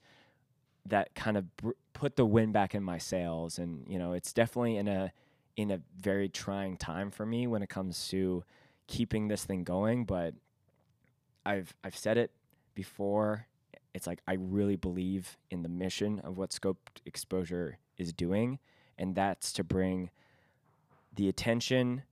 Speaker 1: that kind of br- put the wind back in my sails. And you know it's definitely in a in a very trying time for me when it comes to keeping this thing going. But I've I've said it before it's like I really believe in the mission of what Scoped Exposure is doing, and that's to bring the attention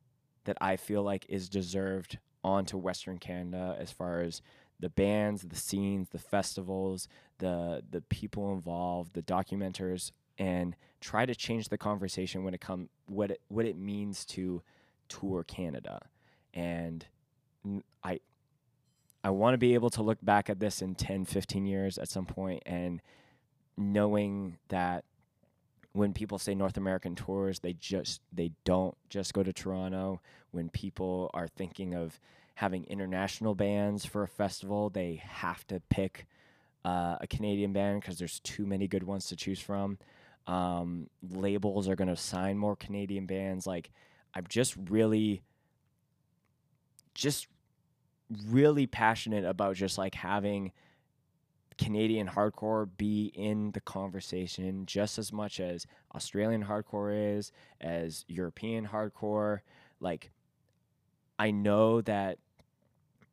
Speaker 1: that I feel like is deserved onto Western Canada as far as the bands, the scenes, the festivals, the the people involved, the documenters, and try to change the conversation when it come what it what it means to tour Canada. And I I want to be able to look back at this in 10, 15 years at some point and knowing that when people say North American tours, they just they don't just go to Toronto. When people are thinking of having international bands for a festival, they have to pick uh, a Canadian band because there's too many good ones to choose from. Um, labels are going to sign more Canadian bands. Like I'm just really, just really passionate about just like having Canadian hardcore be in the conversation just as much as Australian hardcore is, as European hardcore. Like, I know that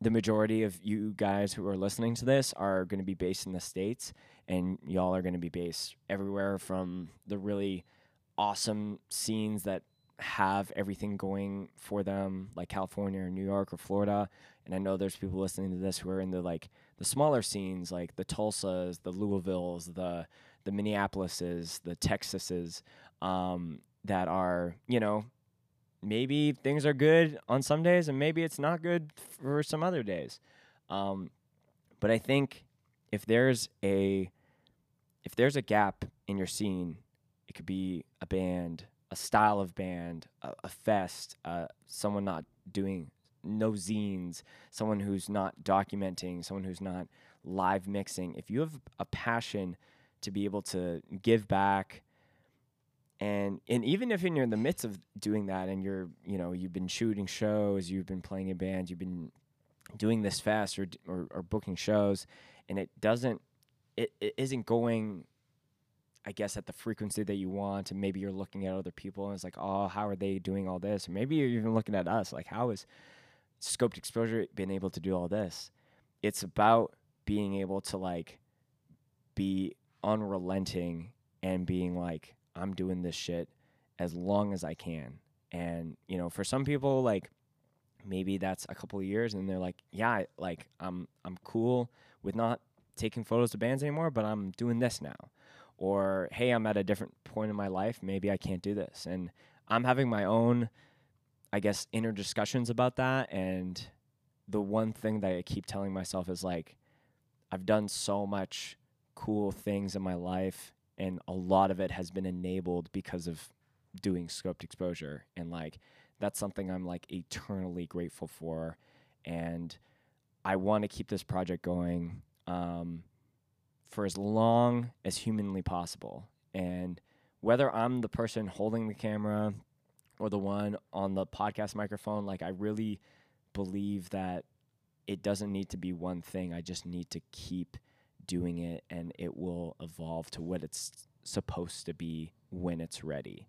Speaker 1: the majority of you guys who are listening to this are going to be based in the States, and y'all are going to be based everywhere from the really awesome scenes that have everything going for them, like California or New York or Florida. And I know there's people listening to this who are in the like the smaller scenes, like the Tulsas, the Louisvilles, the the Minneapolises, the Texases, um, that are you know maybe things are good on some days and maybe it's not good for some other days. Um, but I think if there's a if there's a gap in your scene, it could be a band, a style of band, a, a fest, uh, someone not doing no zines, someone who's not documenting, someone who's not live mixing. If you have a passion to be able to give back and and even if you're in the midst of doing that and you're you know you've been shooting shows you've been playing in bands you've been doing this fast or or, or booking shows and it doesn't it, it isn't going I guess at the frequency that you want, and maybe you're looking at other people and it's like, oh, how are they doing all this? Or maybe you're even looking at us, like, how is scoped exposure been able to do all this? It's about being able to like be unrelenting and being like, I'm doing this shit as long as I can. And, you know, for some people, like maybe that's a couple of years and they're like, yeah, like I'm I'm cool with not taking photos of bands anymore, but I'm doing this now. Or hey, I'm at a different point in my life, maybe I can't do this. And I'm having my own I guess inner discussions about that and the one thing that I keep telling myself is like I've done so much cool things in my life and a lot of it has been enabled because of doing scoped exposure and like that's something I'm like eternally grateful for and I want to keep this project going um, for as long as humanly possible and whether I'm the person holding the camera or the one on the podcast microphone like I really believe that it doesn't need to be one thing I just need to keep doing it and it will evolve to what it's supposed to be when it's ready.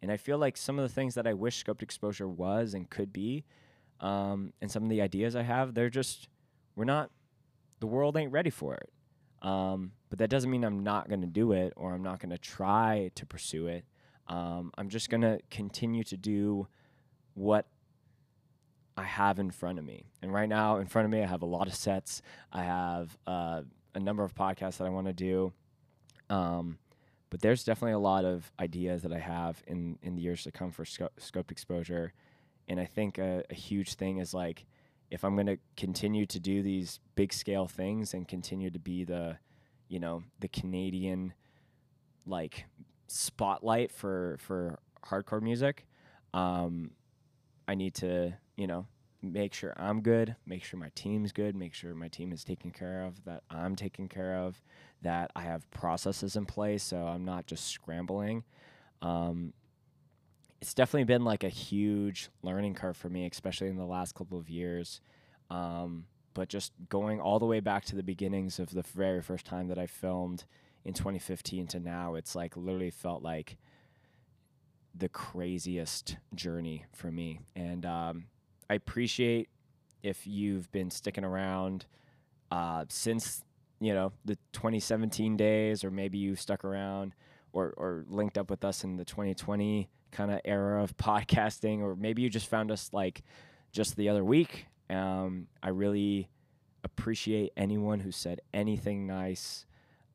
Speaker 1: And I feel like some of the things that I wish scoped exposure was and could be, um, and some of the ideas I have, they're just, we're not, the world ain't ready for it. Um, but that doesn't mean I'm not going to do it or I'm not going to try to pursue it. Um, I'm just going to continue to do what I have in front of me. And right now, in front of me, I have a lot of sets. I have uh, a number of podcasts that I want to do. Um, but there's definitely a lot of ideas that I have in in the years to come for sco- scoped exposure, and I think a, a huge thing is like if I'm going to continue to do these big scale things and continue to be the, you know, the Canadian like spotlight for for hardcore music, um, I need to you know make sure I'm good, make sure my team's good, make sure my team is taken care of, that I'm taken care of, that I have processes in place so I'm not just scrambling. Um, it's definitely been like a huge learning curve for me, especially in the last couple of years. Um, but just going all the way back to the beginnings of the very first time that I filmed in 2015 to now, it's like literally felt like the craziest journey for me. And um, I appreciate if you've been sticking around uh, since you know the 2017 days, or maybe you stuck around or or linked up with us in the 2020 kind of era of podcasting, or maybe you just found us like just the other week. Um, I really appreciate anyone who said anything nice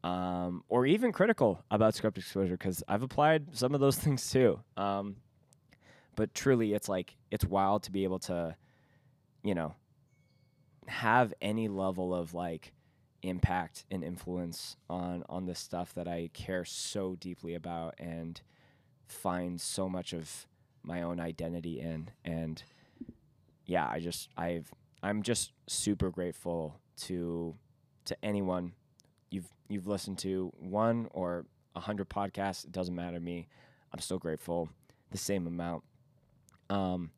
Speaker 1: um, or even critical about scoped exposure because I've applied some of those things too. Um, but truly it's like it's wild to be able to you know have any level of like impact and influence on on this stuff that I care so deeply about and find so much of my own identity in and yeah I just I've I'm just super grateful to to anyone you've you've listened to one or a hundred podcasts it doesn't matter to me I'm still grateful the same amount um,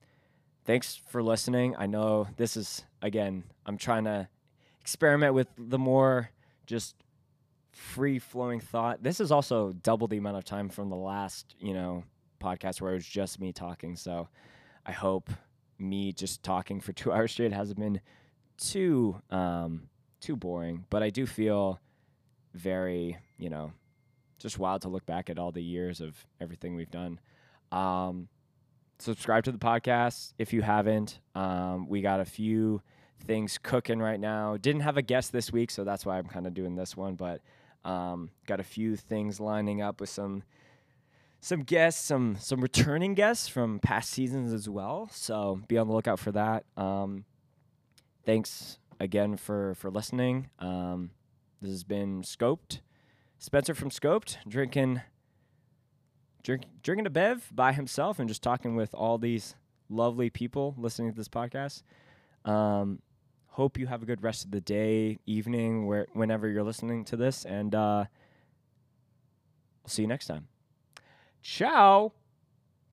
Speaker 1: thanks for listening. I know this is, again, I'm trying to experiment with the more just free flowing thought. This is also double the amount of time from the last, you know, podcast where it was just me talking. So I hope me just talking for two hours straight hasn't been too um, too boring. But I do feel very, you know, just wild to look back at all the years of everything we've done. Um, subscribe to the podcast if you haven't. Um, we got a few things cooking right now. Didn't have a guest this week, so that's why I'm kind of doing this one. But um, got a few things lining up with some some guests, some some returning guests from past seasons as well. So be on the lookout for that. Um, thanks again for for listening. Um, this has been Scoped. Spencer from Scoped, drinking drink, drinking a bev by himself and just talking with all these lovely people listening to this podcast. Um, hope you have a good rest of the day, evening, where whenever you're listening to this, and uh, we'll see you next time. Ciao.